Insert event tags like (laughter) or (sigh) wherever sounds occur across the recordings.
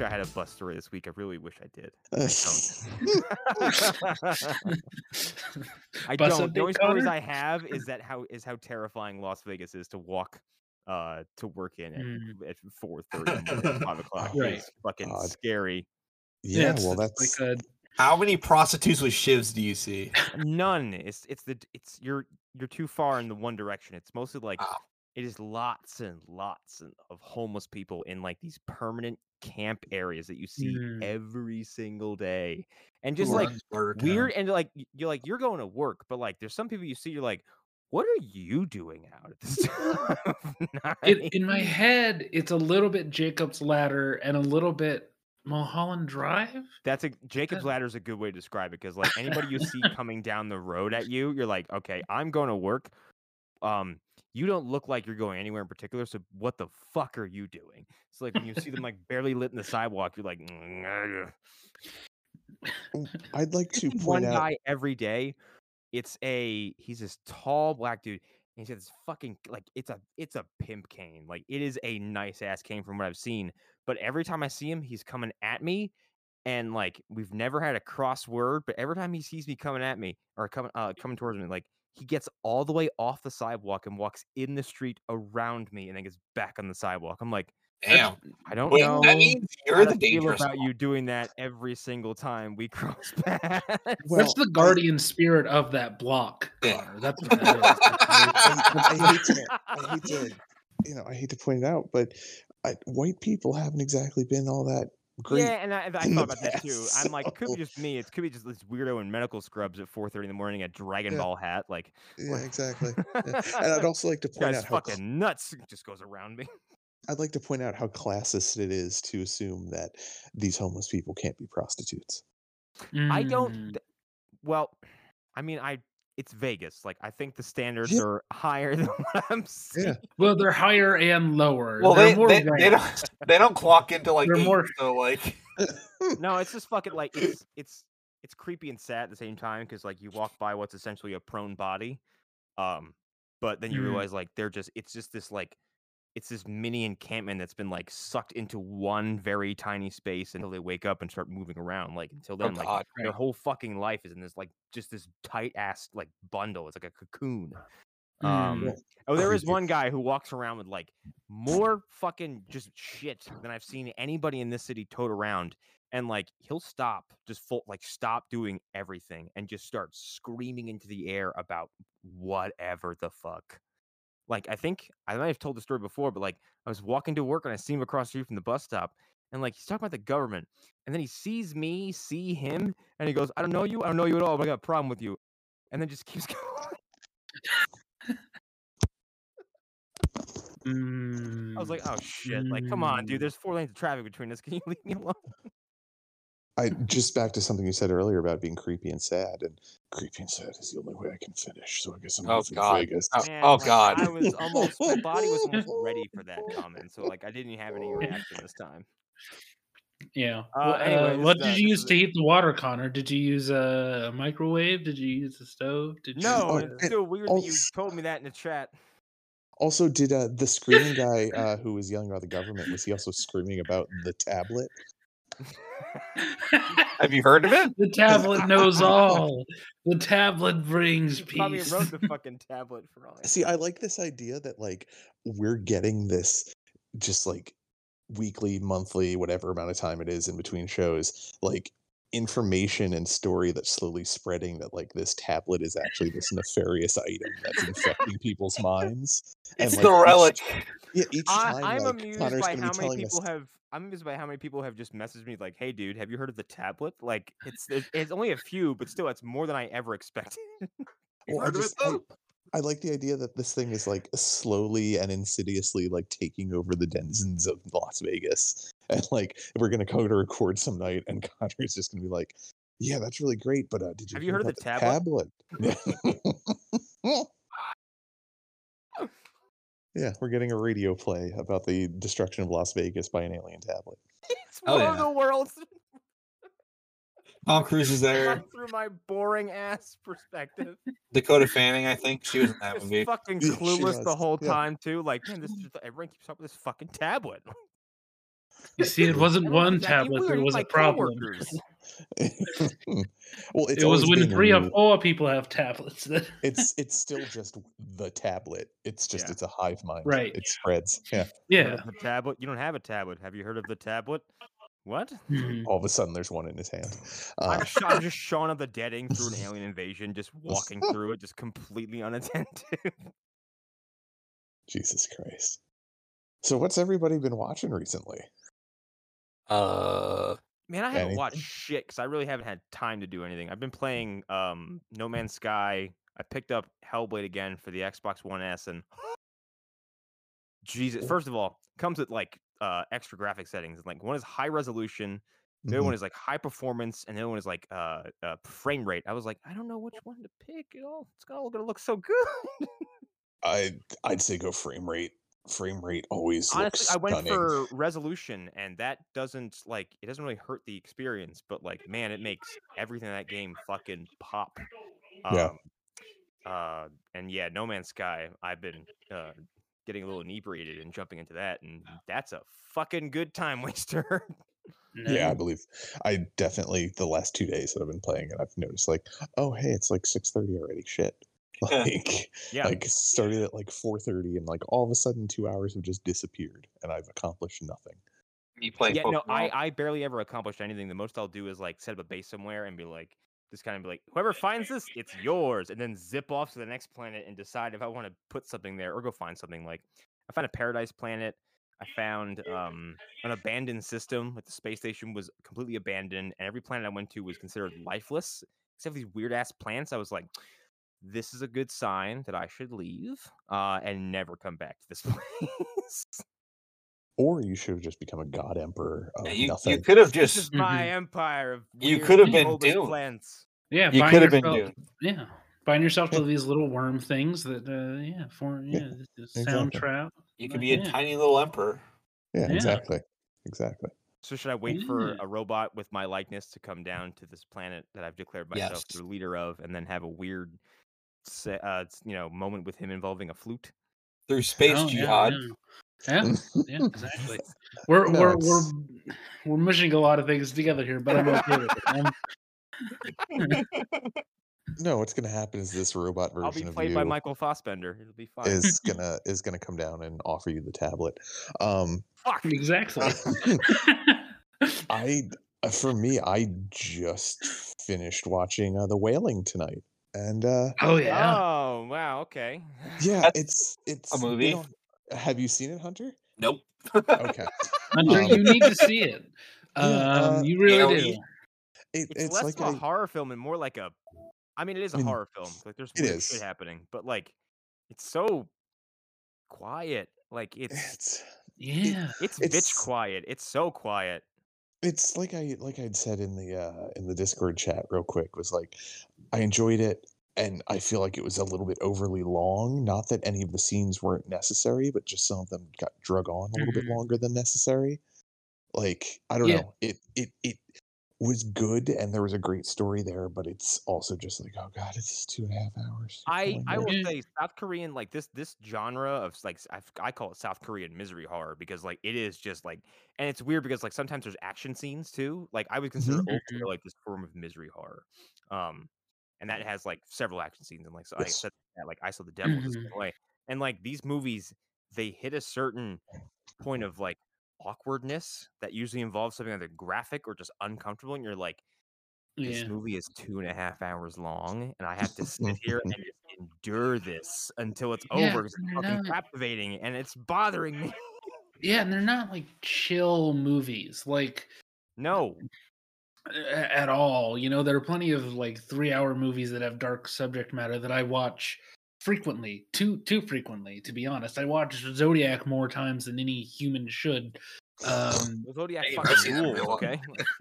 wish I had a bus story this week. I really wish I did. I (laughs) Bus don't. update, The only stories I have is that how is how terrifying Las Vegas is to walk uh to work in at, Mm. at four (laughs) thirty, five o'clock. Right. It's fucking God. scary. Yeah, it's- well, that's like a How many prostitutes with shivs do you see? (laughs) None. It's it's the it's you're you're too far in the one direction. It's mostly like Oh. it is lots and lots of homeless people in like these permanent camp areas that you see Mm. every single day, and just Who like weird and like you're like you're going to work, but like there's some people you see you're like, what are you doing out at this (laughs) time it, in my head, it's a little bit Jacob's Ladder and a little bit Mulholland Drive. That's a Jacob's ladder is a good way to describe it because like anybody you see (laughs) coming down the road at you, you're like, okay, I'm going to work. Um, you don't look like you're going anywhere in particular, so what the fuck are you doing? It's like when you see them like barely lit in the sidewalk, you're like, "Mm, (laughs) I'd like to one point out. guy every day. It's a he's this tall black dude. And he's got this fucking like it's a it's a pimp cane. Like it is a nice ass cane from what I've seen. But every time I see him, he's coming at me. And like we've never had a cross word, but every time he sees me coming at me or coming uh coming towards me, like he gets all the way off the sidewalk and walks in the street around me and then gets back on the sidewalk. I'm like, Damn. I don't Wait, know. that means you're the feel dangerous about one. you doing that every single time we (laughs) cross paths. Well, That's the guardian spirit of that block. Yeah. That's what that is. I hate to, I hate (laughs) to, you know, I hate to point it out, but I, white people haven't exactly been all that great. Yeah, and I, I (laughs) thought the about that too. past, (laughs) I'm like, it could be just me. It could be just this weirdo in medical scrubs at 4:30 in the morning, a Dragon Yeah. Ball hat. Like, Yeah, exactly. Yeah. And I'd (laughs) also like to point out how cl- fucking nuts. Just goes around me. I'd like to point out how classist it is to assume that these homeless people can't be prostitutes. I don't. Mm. Well, I mean, I. It's Vegas. Like, I think the standards Yeah. are higher (laughs) than what I'm seeing. Yeah. Well, they're higher and lower. Well, they're they, more they, they don't (laughs) they don't clock into like They're eight, more- so like (laughs) No, it's just fucking like it's it's it's creepy and sad at the same time because like you walk by what's essentially a prone body, um, but then you Mm. realize like they're just it's just this like it's this mini encampment that's been like sucked into one very tiny space until they wake up and start moving around. Like until oh then, like god. their Right. whole fucking life is in this like just this tight ass like bundle. It's like a cocoon. Mm. Um, oh, there is one (laughs) guy who walks around with like more fucking just shit than I've seen anybody in this city tote around. And like he'll stop, just full like stop doing everything and just start screaming into the air about whatever the fuck. Like I think I might have told the story before, but like I was walking to work and I see him across the street from the bus stop, and like he's talking about the government, and then he sees me, see him, and he goes, "I don't know you, I don't know you at all, but I got a problem with you," and then just (laughs) keeps going. I was like, Mm. "Oh shit! Like, come on, Mm. dude. There's four lanes of traffic between us. Can you (laughs) leave me alone?" I just back to something you said earlier about being creepy and sad, and creepy and sad is the only way I can finish. So I guess I'm Oh, God. Vegas. Oh, Man, oh, like, God. I was almost my body was almost ready for that (laughs) comment, so like I didn't have any reaction this time. Yeah. Uh, Well, anyway, uh, this what is, did you use to heat the water, Connor? Did you use a, a microwave? Did you use a stove? Did you No, Oh, it's and still weird that you told me that in the chat. Also, did uh, the screaming guy (laughs) uh, who was yelling about the government was he also screaming about the tablet? (laughs) Have you heard of it? the tablet knows (laughs) all. The tablet brings He probably wrote the (laughs) fucking tablet for all. See, I like this idea that like we're getting this just like weekly, monthly, whatever amount of time it is in between shows, like information and story that's slowly spreading that like this tablet is actually this nefarious item that's infecting people's minds. It's and, the like, each- relic. yeah, each I, time I'm like, amused Connor's by gonna how be many telling us people have. I'm amused by how many people have just messaged me like, "Hey, dude, have you heard of the tablet?" Like, it's it's, it's only a few, but still, it's more than I ever expected. (laughs) Well, I heard of it, just I. I like the idea that this thing is like slowly and insidiously like taking over the denizens of Las Vegas. (laughs) And like we're gonna go to record some night and Connor's just gonna be like, Yeah, that's really great, but uh did you Have you heard of about the tablet?" tablet? (laughs) yeah, we're getting a radio play about the destruction of Las Vegas by an alien tablet. it's Oh, one yeah. of the world's (laughs) Tom Cruise is there. through my boring ass perspective. Dakota Fanning, I think she was in that Just movie. fucking clueless the whole yeah. time too. Like, man, this is everyone keeps up with this fucking tablet. You see, it (laughs) wasn't one tablet. we There are was a problem. coworkers. (laughs) well, it's it was when three or four people have tablets. That It's (laughs) it's still just the tablet. It's just Yeah. it's a hive mind. Right. It spreads. Yeah. Yeah. don't a tablet. You don't have a tablet. Have you heard of the tablet? What? Mhm. All of a sudden, there's one in his hand. I'm, Uh, sh- I'm just (laughs) Shaun of the Deading through an alien invasion, just walking through it, just completely unattended. Jesus Christ. So, what's everybody been watching recently? Uh, Man, I haven't watched shit because I really haven't had time to do anything. I've been playing um, No Man's Sky. I picked up Hellblade again for the Xbox One S, and (gasps) Jesus, first of all, comes with like uh, extra graphic settings. Like one is high resolution, the other Mhm. one is like high performance, and the other one is like uh, uh, frame rate. I was like, I don't know which one to pick. It all it's all gonna look so good. I I'd say go frame rate. Frame rate always Honestly, looks I went stunning. for resolution, and that doesn't like it doesn't really hurt the experience, but like man, it makes everything in that game fucking pop. Yeah. Um, uh, and yeah, No Man's Sky. I've been uh, getting a little inebriated and jumping into that, and that's a fucking good time (laughs) waster. Yeah, I believe. I definitely the last two days that I've been playing it, I've noticed like, oh hey, it's like six thirty already. Shit. (laughs) Yeah. Like yeah, like started at like four thirty and like all of a sudden two hours have just disappeared and I've accomplished nothing. you playing yeah. No, I I barely ever accomplished anything. The most I'll do is like set up a base somewhere and be like. Just kind of be like, whoever finds this, it's yours, and then zip off to the next planet and decide if I want to put something there or go find something. Like, I found a paradise planet. I found um, an abandoned system. Like the space station was completely abandoned, and every planet I went to was considered lifeless, except for these weird ass plants. I was like, this is a good sign that I should leave uh, and never come back to this (laughs) place. Or you should have just become a god emperor of Yeah, you, nothing. you could have this just is my Mhm. empire of You could have been bulbous Dune. plants. Yeah, you could have been yourself- Yeah, bind yourself to (laughs) these little worm things that, uh, yeah, for Yeah, yeah, this is exactly. sandtrout. You could be a yeah. tiny little emperor. yeah, Yeah. exactly. Exactly. So should I wait for a robot with my likeness to come down to this planet that I've declared myself Yes. the leader of, and then have a weird, se- uh, you know, moment with him involving a flute? Through space Oh, yeah, jihad. Yeah, yeah, yeah, exactly. (laughs) We're No, we're it's- we're we're mushing a lot of things together here, but I'm okay with it. I'm- (laughs) No, what's gonna happen is this robot version I'll be of played you by Michael Fassbender. It'll be fine. is (laughs) gonna is gonna come down and offer you the tablet. Um Fuck. exactly. I uh, for me, I just finished watching uh, The Wailing tonight, and uh, oh yeah. Oh wow. Okay. yeah, That's it's it's a been movie? on- have you seen it, Hunter? Nope. Okay, (laughs) Hunter, um, you need to see it. yeah, Um, uh, you really AOE? do. it, It's, it's, less like of a a, horror film and more like a. I mean, it is a I mean, horror film. Like there's it weird shit happening, but like, it's so quiet. Like it's it's Yeah. it's bitch quiet. It's so quiet. it's like I like I'd said in the uh in the Discord chat real quick was like I enjoyed it and I feel like it was a little bit overly long. Not that any of the scenes weren't necessary, but just some of them got drug on a little bit Mhm. longer than necessary. Like I don't Yeah. know, it it it was good and there was a great story there, but it's also just like oh god, it's two and a half hours. I I will say South Korean like this this genre of s- like I call it South Korean misery horror because like it is just like and it's weird because like sometimes there's action scenes too. Like I would consider Mhm. Old Boy, like this form of misery horror, um, and that has like several action scenes and like so I said that like I saw the devil Mhm. same way and like these movies they hit a certain point of like awkwardness that usually involves something either graphic or just uncomfortable and you're like this Yeah. movie is two and a half hours long, and I have to sit (laughs) here and just endure this until it's Yeah, over it's fucking not- captivating and it's bothering me. Yeah, and they're not like chill movies, like No, at all. You know, there are plenty of like three-hour movies that have dark subject matter that I watch frequently, too too frequently, to be honest. I watch Zodiac more times than any human should. Um, (sighs) Zodiac Hey, fucking I've seen that rules, real one. okay?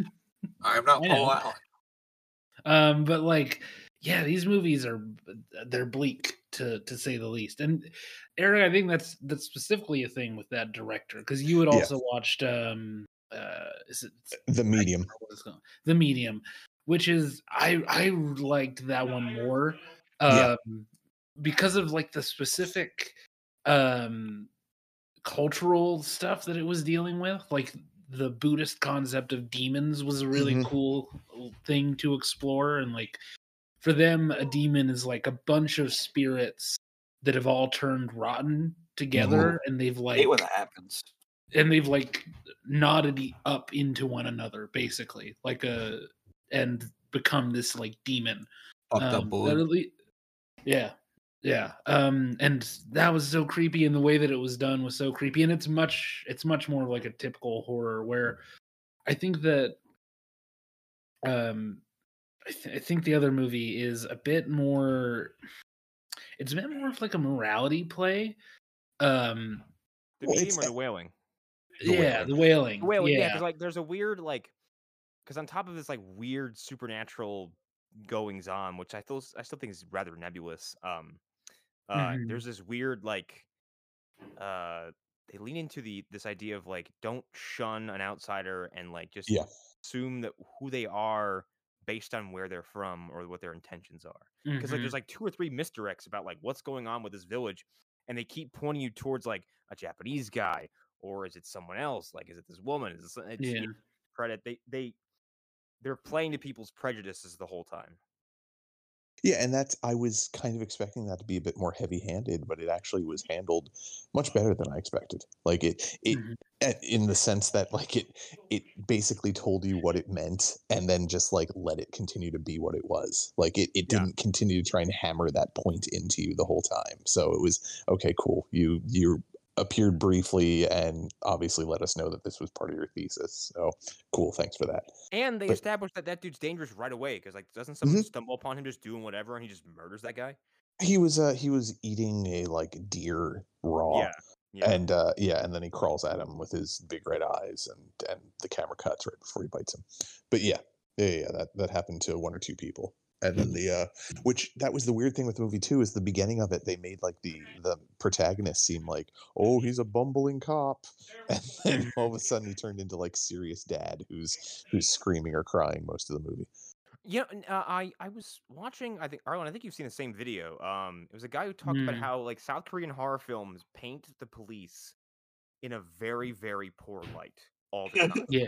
(laughs) I'm not I know. Paul Allen. um, but like, yeah, these movies are they're bleak to to say the least. And Eric, I think that's that's specifically a thing with that director because you had Yeah. also watched um uh is it the medium. remember what it's called. the medium which is i i liked that one more um Yeah. because of like the specific um cultural stuff that it was dealing with like the Buddhist concept of demons was a really Mhm. cool thing to explore. And like for them, a demon is like a bunch of spirits that have all turned rotten together and they've like hate when that happens. And they've like knotted up into one another basically like a and become this like demon Fucked um, bullet. that yeah yeah um and that was so creepy and the way that it was done was so creepy and it's much it's much more like a typical horror where i think that um I, th- I think the other movie is a bit more it's a bit more of like a morality play um The Well, medium or the Wailing? The yeah Wailing. the wailing The Wailing, yeah, yeah, because like there's a weird like, because on top of this like weird supernatural goings on, which I still I still think is rather nebulous. Um, uh, Mhm. there's this weird like, uh, they lean into the this idea of like don't shun an outsider and like just Yeah. assume that who they are based on where they're from or what their intentions are. because like Mhm. there's like two or three misdirects about like what's going on with this village and they keep pointing you towards like a japanese guy or is it someone else like is it this woman is this it's, yeah credit they they they're playing to people's prejudices the whole time Yeah, and that's I was kind of expecting that to be a bit more heavy-handed, but it actually was handled much better than I expected. Like it, it Mhm. in the sense that like it, it basically told you what it meant, and then just like let it continue to be what it was. Like it, it Yeah. didn't continue to try and hammer that point into you the whole time. So it was okay, cool. You you appeared briefly and obviously let us know that this was part of your thesis. So cool, thanks for that. and they But- established that that dude's dangerous right away because like doesn't someone Mhm. stumble upon him just doing whatever and he just murders that guy He was uh he was eating a like deer raw. yeah yeah And uh, yeah, and then he crawls at him with his big red eyes, and and the camera cuts right before he bites him. But yeah, yeah, yeah, that that happened to one or two people. And then the uh, which that was the weird thing with the movie too is the beginning of it they made like the the protagonist seem like oh he's a bumbling cop, (laughs) and then all of a sudden he turned into like serious dad who's who's screaming or crying most of the movie. Yeah, and, uh, I I was watching. I think Arlen. I think you've seen the same video. Um, it was a guy who talked about Mm. how like South Korean horror films paint the police in a very very poor light all the (laughs) time. yeah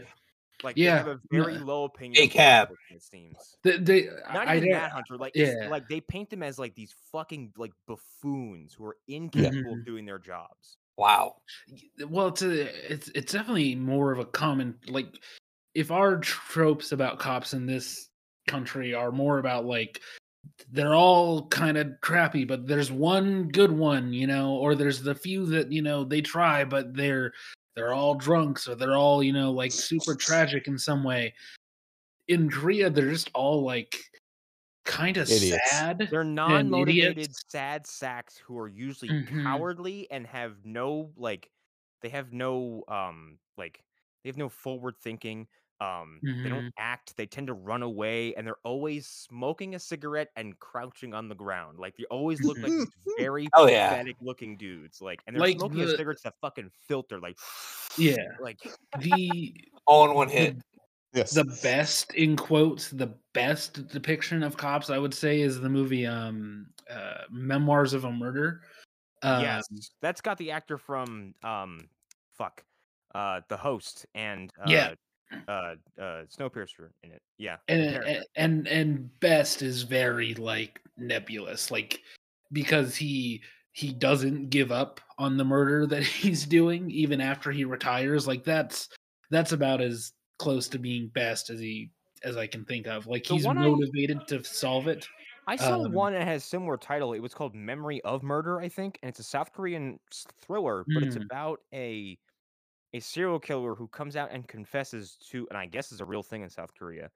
Like they Yeah, have a no, very low opinion. Hey, of law Cap. It seems they, they not I, even I, that hunter. Like yeah. like they paint them as like these fucking like buffoons who are incapable Mhm. of doing their jobs. Wow. well it's a, it's it's definitely more of a common like if our tropes about cops in this country are more about like they're all kind of crappy but there's one good one you know or there's the few that you know they try but they're they're all drunks or they're all you know like super tragic in some way in korea they're just all like kind of sad They're non-motivated, sad sacks who are usually Mhm. cowardly and have no like, they have no um like, they have no forward thinking. Um, they Mhm. don't act. They tend to run away, and they're always smoking a cigarette and crouching on the ground. Like they always look like (laughs) very Oh, yeah. pathetic looking dudes. Like, and they're Like smoking a the- cigarette to fucking filter. Like, Yeah. (laughs) like the (laughs) All in one hit. Yes, the best in quotes the best depiction of cops i would say is the movie um uh memoirs of a murder uh, yes, that's got the actor from um, fuck, uh, the host and uh, Yeah. Uh, uh, Snowpiercer in it. Yeah, and, and and and best is very like nebulous like because he he doesn't give up on the murder that (laughs) he's doing even after he retires like that's that's about as close to being best as he as i can think of like The he's one I- motivated to solve it I saw um, one that has similar title. It was called Memory of Murder, I think, and it's a South Korean thriller, but it's Mm. about a a serial killer who comes out and confesses to, and I guess is a real thing in South Korea,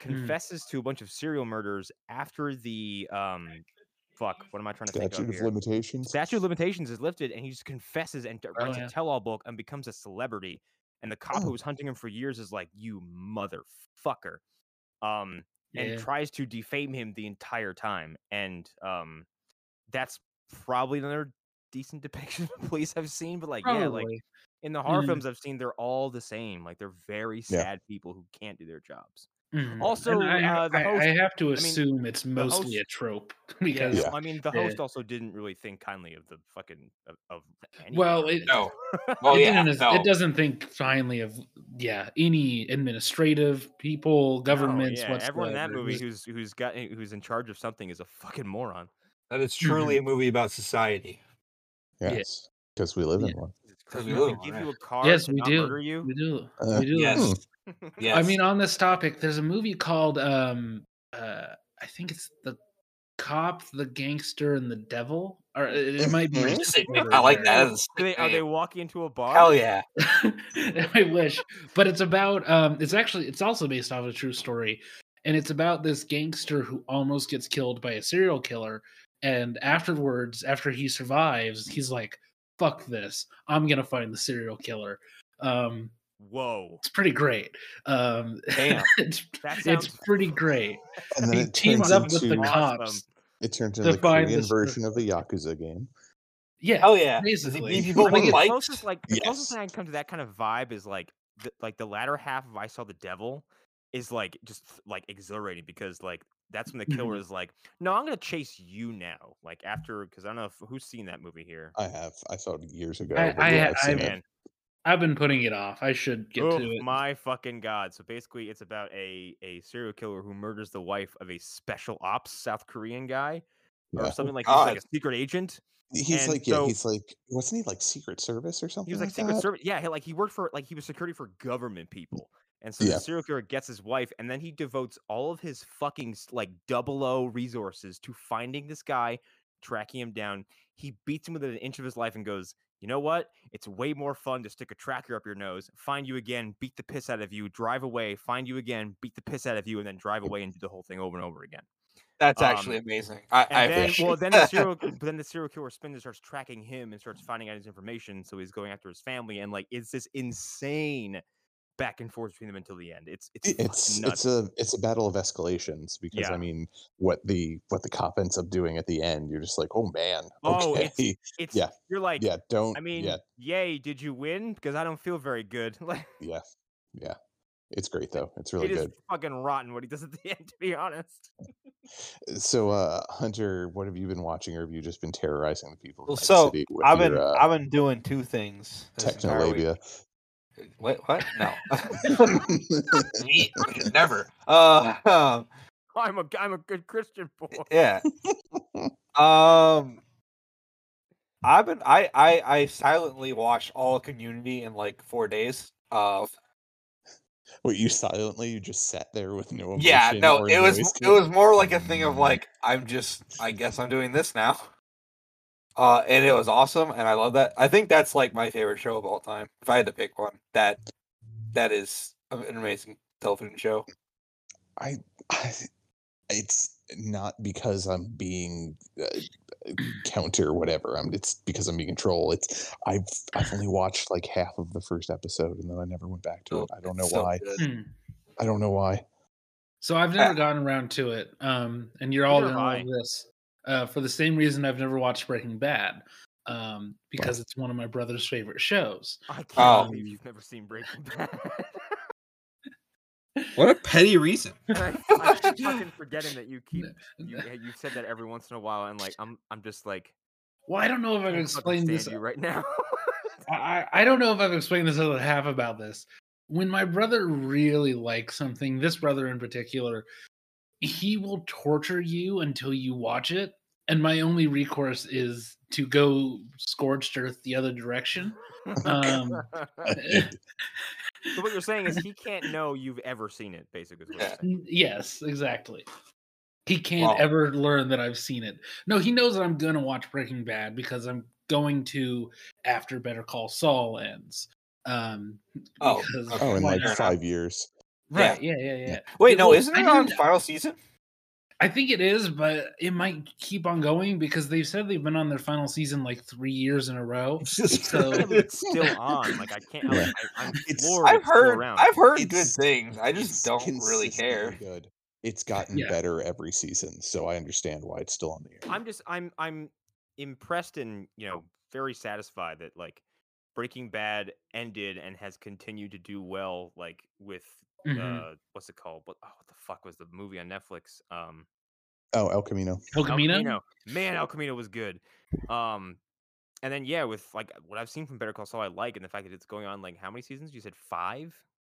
confesses to a bunch of serial murders after the um, fuck. What am I trying to think statute of of here? limitations. statute of limitations is lifted and he just confesses and Oh, writes yeah. a tell-all book and becomes a celebrity and the cop who Oh. was hunting him for years is like you motherfucker um and Yeah. tries to defame him the entire time and um that's probably another decent (laughs) depiction of police i've seen but like yeah like Probably. In the horror Mhm. films i've seen they're all the same like they're very Yeah. sad people who can't do their jobs Mhm. Also, I, uh, the I- host- I have to mean, assume it's mostly host- a trope (laughs) because Yeah. I mean, the Yeah. host also didn't really think kindly of the fucking of, of Well, (laughs) it- No. Well, it, yeah, no. it doesn't think kindly of yeah any administrative people, No, governments. yeah, everyone in that movie who's who's got who's in charge of something is a fucking moron. That is truly a movie about society. Yes, because we live Yeah. in one. Because we we have live to on give you a car yes, to we not do. murder you. We do. Uh, we do. Yes. (laughs) Yes. I mean, on this topic, there's a movie called um uh I think it's the cop, the gangster, and the devil. Or it, it might be. Just Sick name. order I like that. That's a Do they, are they walking into a bar? Hell yeah. (laughs) I wish, but it's about. Um, it's actually it's also based off a true story, and it's about this gangster who almost gets killed by a serial killer, and afterwards, after he survives, he's like, "Fuck this! I'm gonna find the serial killer." Um, Whoa, it's pretty great. Um, Damn. (laughs) it's that it's pretty (laughs) great. And then He it teams turns up with into the awesome. cops. it turns to into the find Korean this- version of the Yakuza game. Yeah, oh yeah. Does basically. beat people I mean, the closest like the closest thing I can come to that kind of vibe is like the, like the latter half of I saw the devil is like just like exhilarating because like that's when the killer mm-hmm. is like, no, I'm gonna chase you now. Like after because I don't know if, who's seen that movie here. I have. I saw it years ago. I, I, yeah, I've, I- seen Man, it. I've been putting it off. I should get oh to it. my fucking god! So basically, it's about a a serial killer who murders the wife of a special ops South Korean guy or oh something like he's like a secret agent. He's and like, yeah, he's like, wasn't he like Secret Service or something? He was like like Secret that? Service. Yeah, he, like he worked for like he was security for government people. And so Yeah. the serial killer gets his wife, and then he devotes all of his fucking like double O resources to finding this guy, tracking him down. He beats him within an inch of his life and goes, "You know what? It's way more fun to stick a tracker up your nose, find you again, beat the piss out of you, drive away, find you again, beat the piss out of you, and then drive away and do the whole thing over and over again." That's Um, actually amazing. I, I then, appreciate well, then the serial, but (laughs) then the serial killer spins and starts tracking him and starts finding out his information. So he's going after his family, and like it's this insane back and forth between them until the end. It's it's It's nuts. it's a it's a battle of escalations because Yeah. I mean what the what the cop ends up doing at the end you're just like oh man (laughs) Oh, okay it's- it's yeah, you're like, yeah don't I mean, yeah yay, did you win? Because I don't feel very good. (laughs) Like yeah yeah it's great though it's really it is good fucking rotten what he does at the (laughs) end. To be honest, so uh Hunter what have you been watching or have you just been terrorizing the people Well, so City I've your, been uh, I've been doing two things. this technolabia What? What? No. (laughs) Me? Never. Uh, um, (laughs) I'm a I'm a good Christian boy. yeah. Um, I've been I I I silently watched all Community in like four days. Of Wait, you silently you just sat there with no emotion yeah. No, it was it was more like a thing of like I'm just I guess I'm doing this now. Uh, and it was awesome, and I love that. I think that's like my favorite show of all time. If I had to pick one, that that is an amazing television show. I, I it's not because I'm being uh, counter whatever. I'm it's because I'm being control. It's I've I've only watched like half of the first episode and then I never went back to Oh, it. I don't know so why. good. Hmm. I don't know why. So I've never gotten around to it, um, and you're all Neither gonna this uh, for the same reason I've never watched Breaking Bad, um, because it's one of my brother's favorite shows. I can't Oh. believe you've never seen Breaking (laughs) Bad. What a petty reason. I, I keep fucking forgetting that you keep you (laughs) you said that every once in a while, and like I'm I'm just like Well, I don't know if I I can explain stand this. you right now. (laughs) I, I I don't know if I've explained this other half about this. When my brother really likes something, this brother in particular, he will torture you until you watch it. And my only recourse is to go scorched earth the other direction. Um, (laughs) so what you're saying is he can't know you've ever seen it, basically. Is what you're saying. (laughs) Yes, exactly. He can't Wow. ever learn that I've seen it. No, he knows that I'm gonna watch Breaking Bad because I'm going to after Better Call Saul ends. Um, Oh. Oh, in like five years. right? Yeah, yeah, yeah. yeah. Wait, no, isn't it on final season? I think it is, but it might keep on going because they've said they've been on their final season like three years in a row. (laughs) So (laughs) it's still on. Like I can't. Yeah. Like, I, I'm It's- floored I've heard. I've heard It's- good things. I just don't really care. Good. It's gotten Yeah. better every season, so I understand why it's still on the air. I'm just I'm I'm impressed and you know very satisfied that like Breaking Bad ended and has continued to do well like with Mhm. uh, what's it called? What oh, what the fuck was the movie on Netflix? Um, Oh, El Camino. El El Camino? Camino. Man, El Camino was good. Um, and then yeah, with like what I've seen from Better Call Saul, I like, and the fact that it's going on like how many seasons? You said five.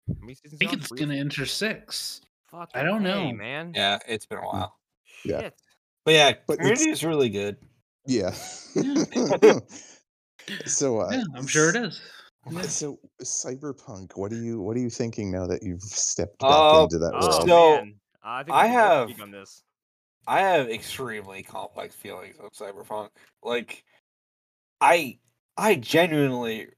How many seasons? I think is it on? it's Three gonna enter six. Fucking I don't A, know. man. Yeah, it's been a while. Yeah. Shit. But yeah, But Community it's- is really good. Yeah. (laughs) so uh, Yeah, I'm sure it is. Yeah. So Cyberpunk, what are you what are you thinking now that you've stepped back Uh, into that Oh world? So, man, I think I we can both have- on this. I have extremely complex feelings of Cyberpunk. Like, I I genuinely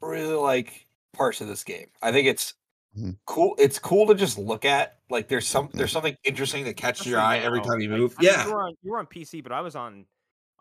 really like parts of this game. I think it's Mhm. cool. It's cool to just look at. Like, there's some there's something interesting that catches your eye every time you move. I mean, Yeah, you were on you were on PC, but I was on.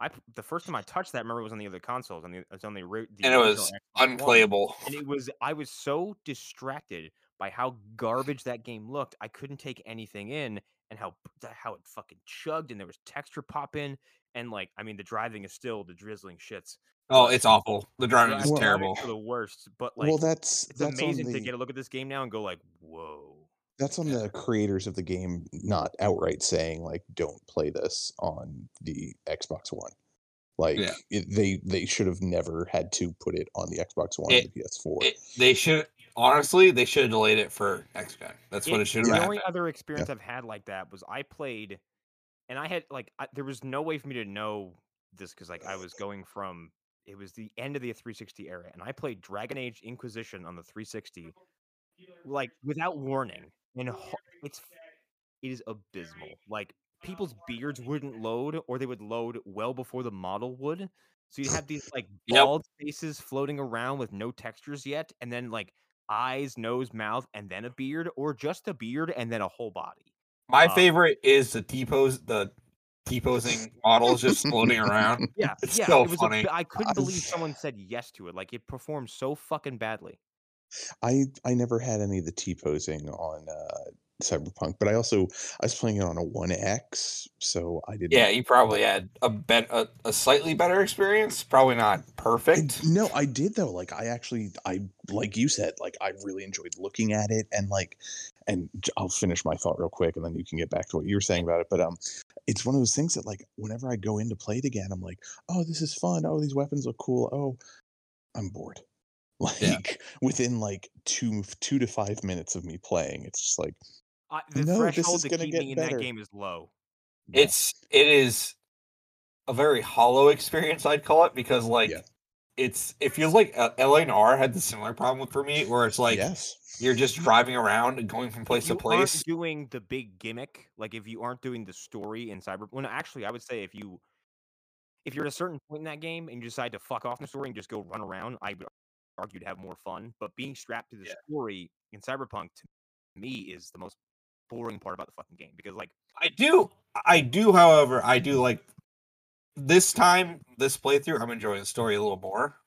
I p- the first time I touched that, I remember, was on the other consoles, on the it was on the, ori- the and it was Xbox One. unplayable. and it was I was so distracted by how garbage that game looked. I couldn't take anything in, and how how it fucking chugged, and there was texture pop in, and like I mean, the driving is still the drizzling shits. Oh, it's awful. The driving is Well- terrible. for the worst. But like, well, that's it's that's amazing on to get a look at this game now and go like, whoa. That's on the creators of the game not outright saying like don't play this on the Xbox One. Like Yeah. it, they they should have never had to put it on the Xbox One It- and the PS4. It, they should honestly they should have delayed it for next gen. That's what It- it should the have only other experience I've had like that was I played, and I had like I, there was no way for me to know this because like I was going from it was the end of the 360 era, and I played Dragon Age Inquisition on the 360, like without warning, and it's it is abysmal. Like people's beards wouldn't load, or they would load well before the model would. So you'd have these like (laughs) Yep. bald faces floating around with no textures yet, and then like eyes, nose, mouth, and then a beard, or just a beard and then a whole body. My um, favorite is the T pose the T posing models just floating around. (laughs) Yeah, It's yeah. so it was funny. A, I couldn't (laughs) believe someone said yes to it. Like it performed so fucking badly. I I never had any of the T posing on uh, Cyberpunk, but I also I was playing it on a One X, so I didn't. Yeah, you probably had a bet a, a slightly better experience. Probably not I- perfect. no, I did though. Like I actually, I like you said, like I really enjoyed looking at it, and like, and I'll finish my thought real quick, and then you can get back to what you were saying about it. But um, it's one of those things that like whenever I go in to play it again, I'm like, oh, this is fun. Oh, these weapons look cool. Oh, I'm bored. Like Yeah. (laughs) within like two two to five minutes of me playing, it's just like I, the No, this threshold is to keep get me in better. that game is low. yeah. It's it is a very hollow experience. I'd call it because like Yeah. it's it feels like uh, LNR had the similar problem for me, where it's like yes, you're just driving around and going from place if to place. aren't doing the big gimmick, like if you aren't doing the story in Cyber, well, no, actually, I would say if you if you're at a certain point in that game and you decide to fuck off the story and just go run around, I would argue to have more fun. But being strapped to the Yeah. story in Cyberpunk to me is the most boring part about the fucking game because like I do, I do. However, I do like this time, this playthrough. I'm enjoying the story a little more.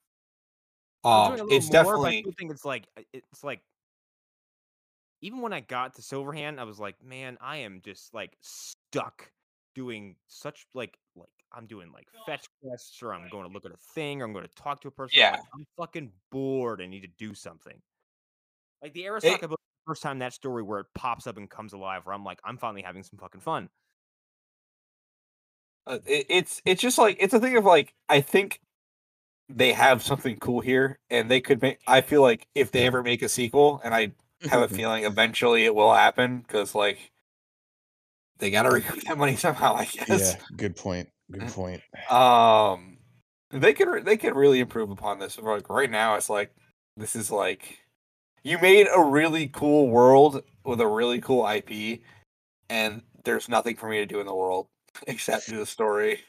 Um, little it's more, but I definitely think it's like it's like even when I got to Silverhand, I was like, man, I am just like stuck doing such like I'm doing like fetch quests or I'm going to look at a thing or I'm going to talk to a person. I'm, Yeah. like, I'm fucking bored. I need to do something. Like the Arasaka book, the first time that story where it pops up and comes alive, where I'm like, I'm finally having some fucking fun. uh, it, it's it's just like it's a thing of like I think they have something cool here, and they could make. I feel like if they ever make a sequel, and I have a (laughs) feeling eventually it will happen, because like they got to (laughs) recoup that money somehow. I guess. yeah. Good point. Good point. Um, they could they could really improve upon this. Like right now, it's like this is like you made a really cool world with a really cool IP, and there's nothing for me to do in the world (laughs) except do the story.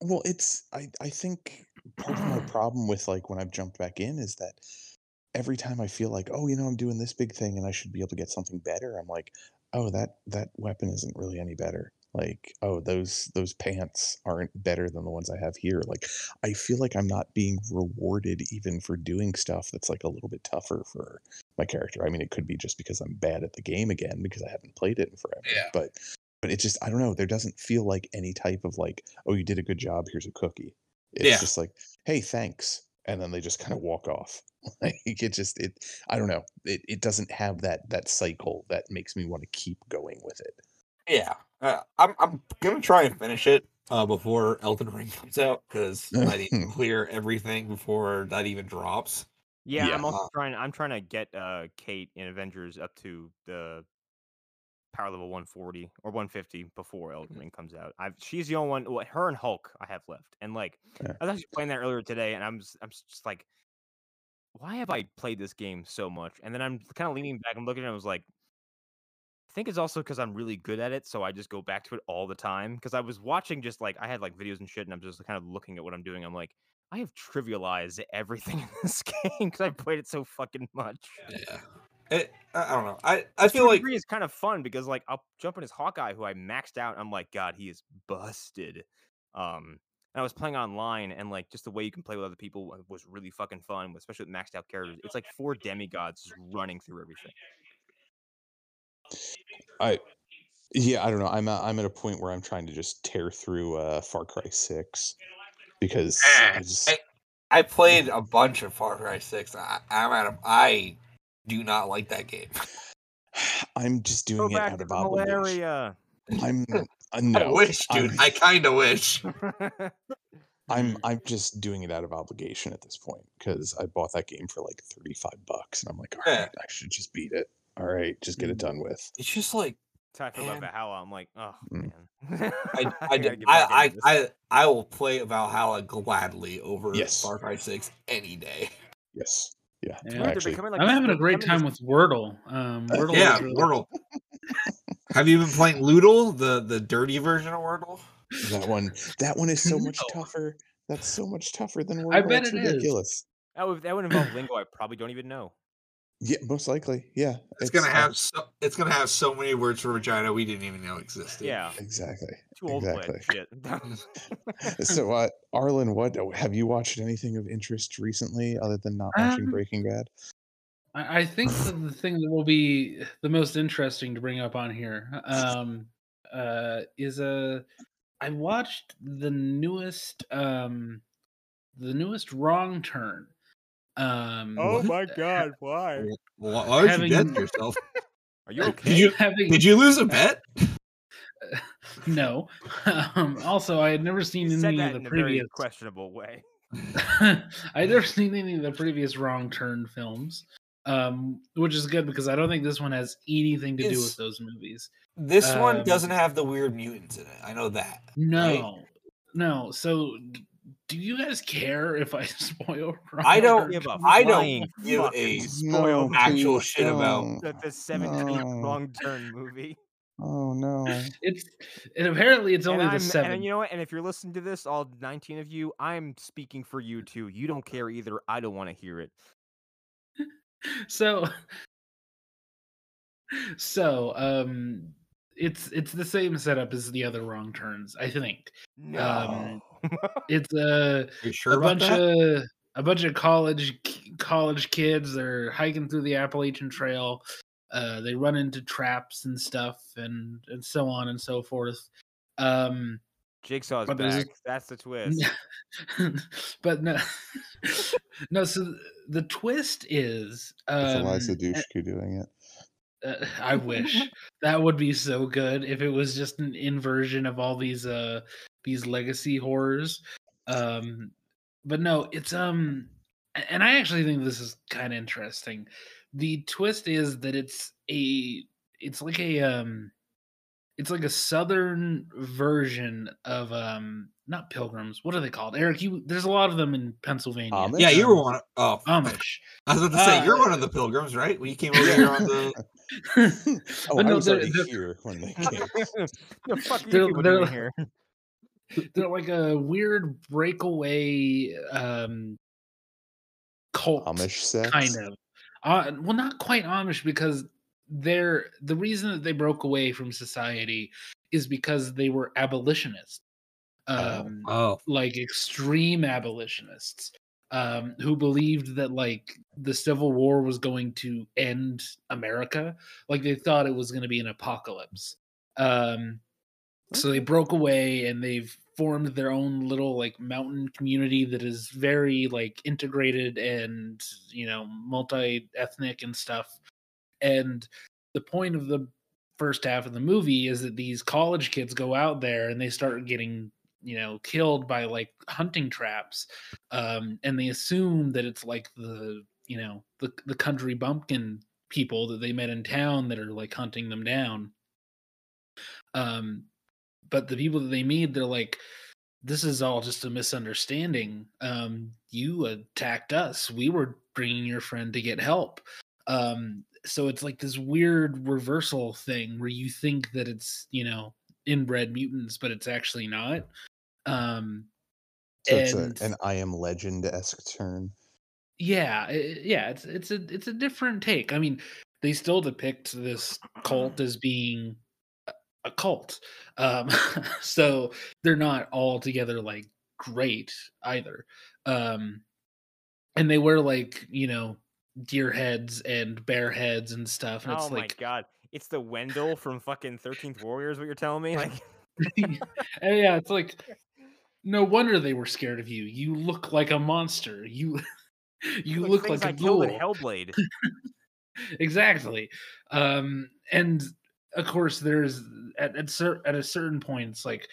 Well, it's I I think part of my (clears throat) problem with like when I've jumped back in is that every time I feel like, oh, you know, I'm doing this big thing and I should be able to get something better, I'm like, oh, that that weapon isn't really any better. Like, oh, those those pants aren't better than the ones I have here. Like, I feel like I'm not being rewarded even for doing stuff that's like a little bit tougher for my character. I mean, it could be just because I'm bad at the game again because I haven't played it in forever. Yeah. But but it just I don't know. There doesn't feel like any type of like, oh, you did a good job. Here's a cookie. It's Yeah. just like, hey, thanks. and then they just kind of walk off. (laughs) Like it just it I don't know. It it doesn't have that that cycle that makes me want to keep going with it. Yeah, uh, I'm I'm gonna try and finish it uh, before Elden Ring comes out because I need to (laughs) clear everything before that even drops. Yeah, Yeah. I'm also trying. I'm trying to get uh Kate in Avengers up to the power level 140 or 150 before Mm-hmm. Elden Ring comes out. I've she's the only one. Well, her and Hulk I have left, and like Yeah. I was actually playing that earlier today, and I'm just, I'm just like, why have I played this game so much? And then I'm kind of leaning back and looking and I was like. I think it's also because I'm really good at it, so I just go back to it all the time. Because I was watching just like I had like videos and shit, and I'm just kind of looking at what I'm doing. I'm like, I have trivialized everything in this (laughs) game because I played it so fucking much. Yeah, it, I don't know. I I feel like degree, it's kind of fun because like I'll jump in as Hawkeye, who I maxed out. And I'm like, God, he is busted. Um, and I was playing online, and like just the way you can play with other people was really fucking fun, especially with maxed out characters. It's like four demigods just running through everything. I yeah, I don't know. I'm at, I'm at a point where I'm trying to just tear through uh Far Cry 6 because I Eh, just I, I played a bunch of Far Cry Six. I, I'm at a, I do not like that game. (sighs) I'm just Go doing it out of obligation. I'm (laughs) uh, I wish, dude. I'm- I kind of wish. (laughs) I'm I'm just doing it out of obligation at this point because I bought that game for like 35 bucks and I'm like, all Yeah. I should just beat it. All right, just get it done with. It's just like That's how about Valhalla. I'm like, oh Mm. man. I (laughs) I gotta did- get back I, I. I I will play Valhalla gladly over Yes. Far Cry Six any day. Yes. Yeah. Yeah. Actually, becoming, like, I'm this- having a great time this- with Wordle. Um, Wordle is yeah, really- Wordle. (laughs) Have you been playing Lewdle, the the dirty version of Wordle? that one that one is so much No. tougher. That's so much tougher than Wordle. I bet it's it is. ridiculous. That would, that would involve lingo I probably don't even know. Yeah, most likely. Yeah. It's, gonna uh, have so, it's gonna have so many words for vagina we didn't even know existed. Yeah, exactly. too old for Exactly. shit. (laughs) So, uh, Arlen, what have you watched anything of interest recently other than not watching Um, Breaking Bad? I, I think that the thing that will be the most interesting to bring up on here um, uh, is a. I watched the newest, um, the newest Wrong Turn. Um, oh my god, why? Why, why would Having- you deaden yourself? (laughs) Are you okay? Did you having did you lose a bet? (laughs) no. Um, also, I had never seen You said any that of the in a very previous. questionable way. (laughs) I had never seen any of the previous Wrong Turn films, um, which is good because I don't think this one has anything to do with those movies. This one Um, doesn't have the weird mutants in it. I know that. No, no. So, d- do you guys care if I (laughs) spoil? Wrong I don't Turn? Give a I don't give a spoil No, actual please shit about- the, the 17th No. wrong turn movie. Oh no. (laughs) It's and apparently it's And, only I'm, the seven. and you know what? And if you're listening to this, all 19 of you, I'm speaking for you too. You don't care either. I don't want to hear it. (laughs) so, so um, it's it's the same setup as the other Wrong Turns. I think No. Um, it's a sure a bunch that? of a bunch of college college kids. They're hiking through the Appalachian Trail. Uh, they run into traps and stuff, and and so on and so forth. Um, Jigsaw's but back. That's the (laughs) twist. but no, (laughs) no. So the twist is, It's um, Eliza Dushku doing it. Uh, (laughs) I wish (laughs) that would be so good if it was just an inversion of all these uh these legacy horrors. Um but no, it's um and I actually think this is kind of interesting. The twist is that it's a it's like a um it's like a southern version of um not pilgrims. What are they called? Eric, you there's a lot of them in Pennsylvania. Amish? Yeah, you were one. Of, oh, Amish. (laughs) I was about to say Uh, you're one of the pilgrims, right? When you came over here on the. Oh, But I no, was they're- they're- here when they (laughs) came. the fuck are They're- you they're- doing here? (laughs) they're like a weird breakaway um cult Amish sex. kind of uh, well not quite amish because they're the reason that they broke away from society is because they were abolitionists Oh. um Oh, like extreme abolitionists um who believed that like the civil war was going to end america. Like they thought it was going to be an apocalypse. Um So they broke away and they've formed their own little like mountain community that is very like integrated and you know multi-ethnic and stuff. And the point of the first half of the movie is that these college kids go out there and they start getting you know killed by like hunting traps um and they assume that it's like the you know the the country bumpkin people that they met in town that are like hunting them down. Um but the people that they meet they're like this is all just a misunderstanding. Um you attacked us. We were bringing your friend to get help. Um so it's like this weird reversal thing where you think that it's you know inbred mutants but it's actually not um So it's and a, an I am legend esque turn. yeah i- yeah it's it's a it's a different take i mean they still depict this cult as being a- a cult um (laughs) so they're not all together like great either um and they wear like you know deer heads and bear heads and stuff and Oh it's my like god. It's the Wendol from fucking 13th Warriors, what you're telling me? (laughs) Like, (laughs) yeah, it's like no wonder they were scared of you. You look like a monster. You (laughs) you like look like I a ghoul. Hellblade. (laughs) exactly. Um, and of course, there's at at, cer- at a certain point, it's like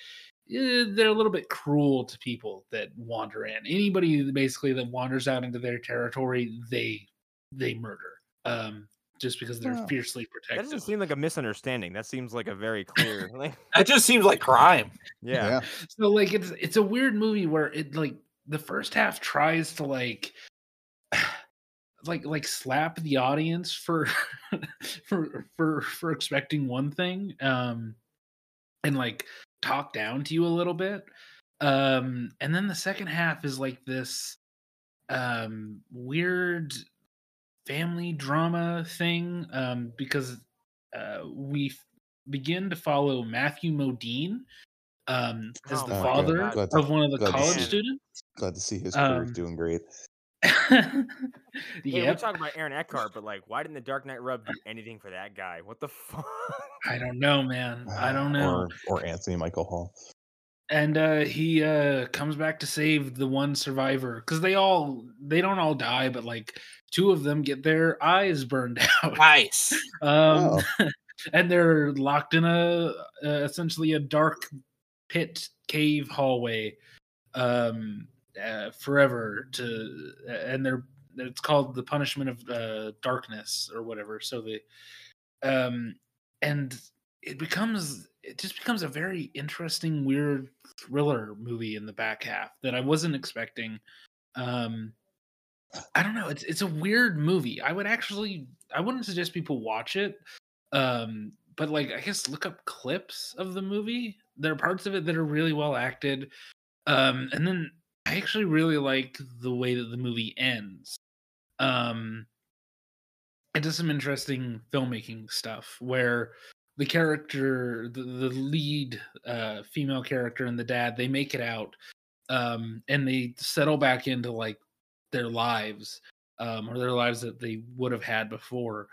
eh, they're a little bit cruel to people that wander in. Anybody basically that wanders out into their territory, they they murder. Um, just because they're Wow. fiercely protected. That doesn't seem like a misunderstanding. That seems like a very clear. (laughs) Like, That just seems like crime. yeah. so like it's it's a weird movie where it like the first half tries to like (sighs) like like slap the audience for (laughs) for for for expecting one thing um and like talk down to you a little bit um and then the second half is like this um weird family drama thing um because uh we f- begin to follow Matthew Modine um as Oh the my father God. Glad to- of one of the college students Glad to see his career Um, doing great. (laughs) Yeah, we're talking about Aaron Eckhart, but like, why didn't the Dark Knight Rub do anything for that guy? What the fuck? I don't know, man. (sighs) I don't know. Or or Anthony Michael Hall. and uh he uh comes back to save the one survivor because they all they don't all die, but like two of them get their eyes burned (laughs) out. Nice. Um, Oh. (laughs) and they're locked in a uh, essentially a dark pit cave hallway um uh, forever to and they're it's called the punishment of uh, darkness or whatever so they um and it becomes it just becomes a very interesting weird thriller movie in the back half that i wasn't expecting um i don't know it's it's a weird movie i would actually i wouldn't suggest people watch it um but like i guess look up clips of the movie there are parts of it that are really well acted um and then i actually really like the way that the movie ends um it does some interesting filmmaking stuff where the character the, the lead uh female character and the dad they make it out um and they settle back into like their lives um or their lives that they would have had before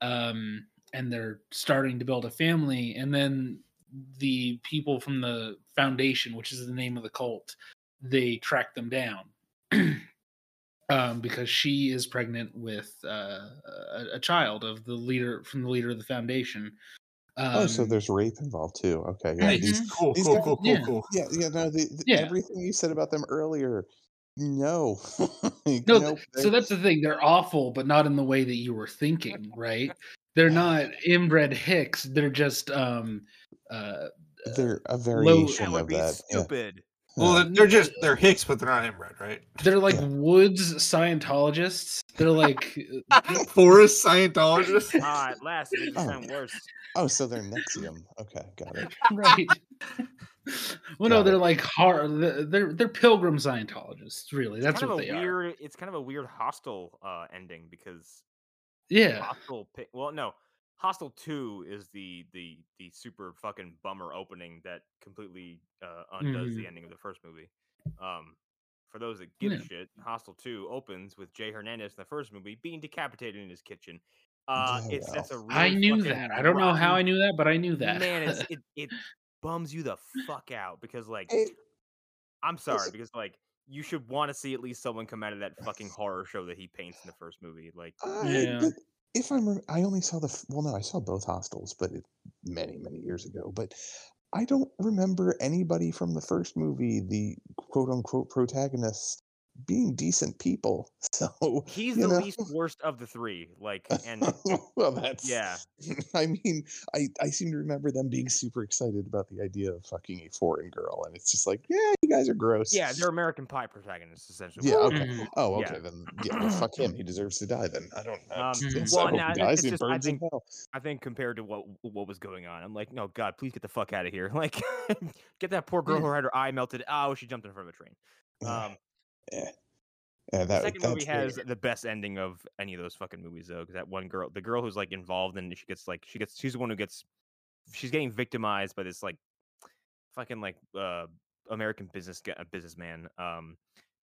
um and they're starting to build a family and then the people from the foundation which is the name of the cult they track them down (clears throat) um, because she is pregnant with uh, a, a child of the leader from the leader of the foundation. Um, oh, so there's rape involved too. Okay, yeah. These, Cool, these cool, guys- cool, cool, yeah. cool. yeah, yeah. No, the, the- Yeah. everything you said about them earlier. No, (laughs) no, nope, so that's the thing. They're awful, but not in the way that you were thinking, right? They're not inbred hicks. They're just um, uh, they're a That variation would of be that. yeah. stupid. Well, they're- they're just they're Hicks, but they're not inbred, right? they're like Yeah. Woods Scientologists. They're like (laughs) Forest Scientologists. (laughs) Ah, at last, it makes it Oh. sound worse. Oh, so they're NXIVM. Okay, got it. (laughs) right. well, no, they're it. like hard. They're they're pilgrim Scientologists. Really, It's that's kind what of they a are. weird. It's kind of a weird Hostel uh, ending because Yeah. Hostel. Well, no, Hostel two is the the the super fucking bummer opening that completely uh, undoes the Mhm. ending of the first movie. Um, for those that give Yeah. a shit, Hostel Two opens with Jay Hernandez in the first movie being decapitated in his kitchen. Uh, Yeah, it's that's a really I knew that. I don't know how I knew that, but I knew that. Man, it's (laughs) it, it bums you the fuck out because like It- I'm sorry because like you should want to see at least someone come out of that fucking horror show that he paints in the first movie. Like I, Yeah. If I'm, I only saw the. Well, no, I saw both Hostels, but it, many, many years ago. But I don't remember anybody from the first movie, the quote unquote protagonists, being decent people. (laughs) So he's the know? least worst of the three. Like (laughs) and well, that's yeah, (laughs) I mean, I I seem to remember them being super excited about the idea of fucking a foreign girl, and it's just like, yeah, you guys are gross. yeah, they're American Pie protagonists essentially. Yeah. Okay. Mhm. Oh, Yeah. okay. Then yeah. well, (clears throat) fuck him. He deserves to die. Then I don't. I Um, think so. well, I nah, it's dies. Just- I think- I think compared to what what was going on, I'm like, no, God, please get the fuck out of here. Like, get that poor girl who had her eye melted. Oh, she jumped in front of a train. Um, Yeah. Yeah, the that, second movie that's has the best ending of any of those fucking movies, though, because that one girl, the girl who's like involved and she gets like she gets she's the one who gets she's getting victimized by this like fucking like uh American business guy- businessman. Um,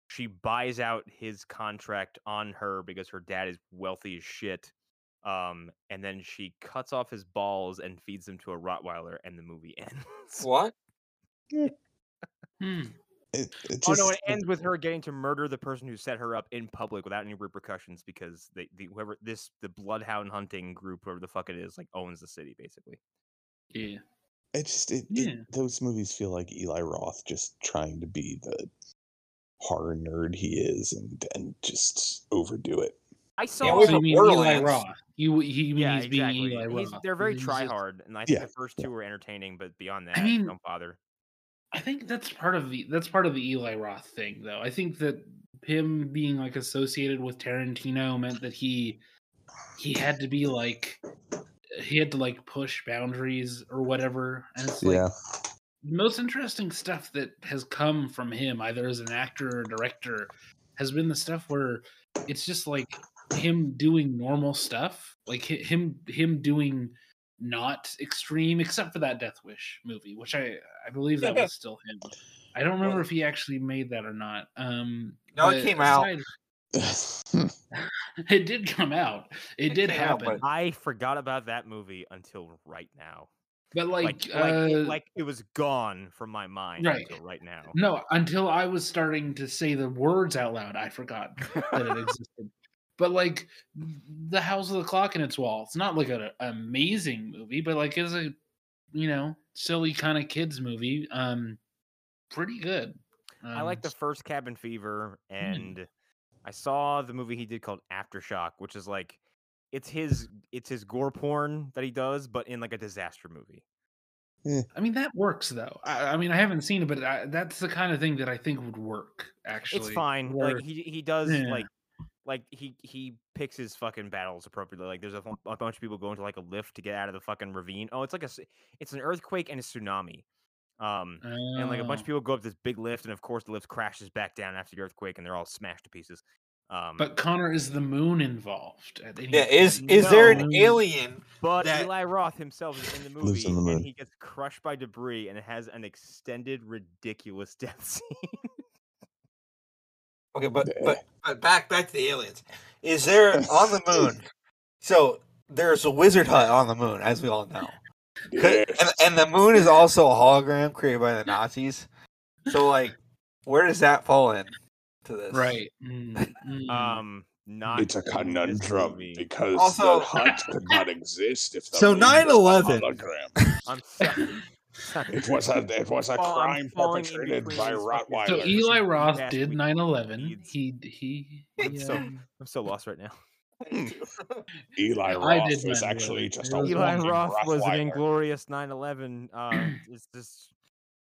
she buys out his contract on her because her dad is wealthy as shit. Um, and then she cuts off his balls and feeds them to a Rottweiler, and the movie (laughs) ends. What? (laughs) Hmm. It, it oh no, just- it ends with her getting to murder the person who set her up in public without any repercussions because they, the whoever this the bloodhound hunting group, whoever the fuck it is, like owns the city basically. Yeah. It just it, Yeah. it those movies feel like Eli Roth just trying to be the horror nerd he is and and just overdo it. I saw. Yeah, we so you mean Eli Roth? You he mean yeah, he's being exactly. Eli He's- Roth? they're very try hard, and I think Yeah, the first two were entertaining, but beyond that, I mean- don't bother. I think that's part of the that's part of the Eli Roth thing, though. I think that him being like associated with Tarantino meant that he he had to be like he had to like push boundaries or whatever. And it's like the most interesting stuff that has come from him, either as an actor or director, has been the stuff where it's just like him doing normal stuff, like him him doing not extreme, except for that Death Wish movie, which I I believe that (laughs) was still him. I don't remember if he actually made that or not. Um, No, it but came out. (laughs) It did come out. It, It did came out, happen, I forgot about that movie until right now. but like, Like, like, uh, it, like it was gone from my mind Right. until right now. No, until I was starting to say the words out loud, I forgot that it (laughs) existed. But like the House of the Clock in its wall, it's not like an amazing movie, but like it's a you know silly kind of kids movie. Um, pretty good. I like the Um, first Cabin Fever, Hmm. and I saw the movie he did called Aftershock, which is like it's his it's his gore porn that he does, but in like a disaster movie. I mean that works though. I, I mean I haven't seen it, but I, that's the kind of thing that I think would work. Actually, it's fine. where- Like he he does Yeah. like like he he picks his fucking battles appropriately. Like there's a, a bunch of people going to like a lift to get out of the fucking ravine. Oh, it's like a it's an earthquake and a tsunami. Um, and like a bunch of people go up this big lift, and of course the lift crashes back down after the earthquake, and they're all smashed to pieces. Um, But Connor, is the moon involved? At any Yeah, is point? is there an alien? But that- Eli Roth himself is in the movie, in the and he gets crushed by debris, and it has an extended, ridiculous (laughs) death scene. Okay, but Yeah. but but back back to the aliens. Is there on the moon? (laughs) So there's a wizard hut on the moon, as we all know. Could- And, and the moon is also a hologram created by the Nazis. So like, where does that fall in to this? Right. (laughs) Mm, um, not It's a conundrum because Also- the hut could not exist if the So moon was a 9/11. hologram. I'm sorry. (laughs) It was a it was a Well, crime perpetrated by these fucking- Rottweilers. So Eli Roth last did 9/11. Needs- He he. he So- um, I'm so lost right now. (laughs) Eli I Roth did was 9/11. actually just a Eli walking Roth was an inglorious 9/11. Uh, (clears throat) it's just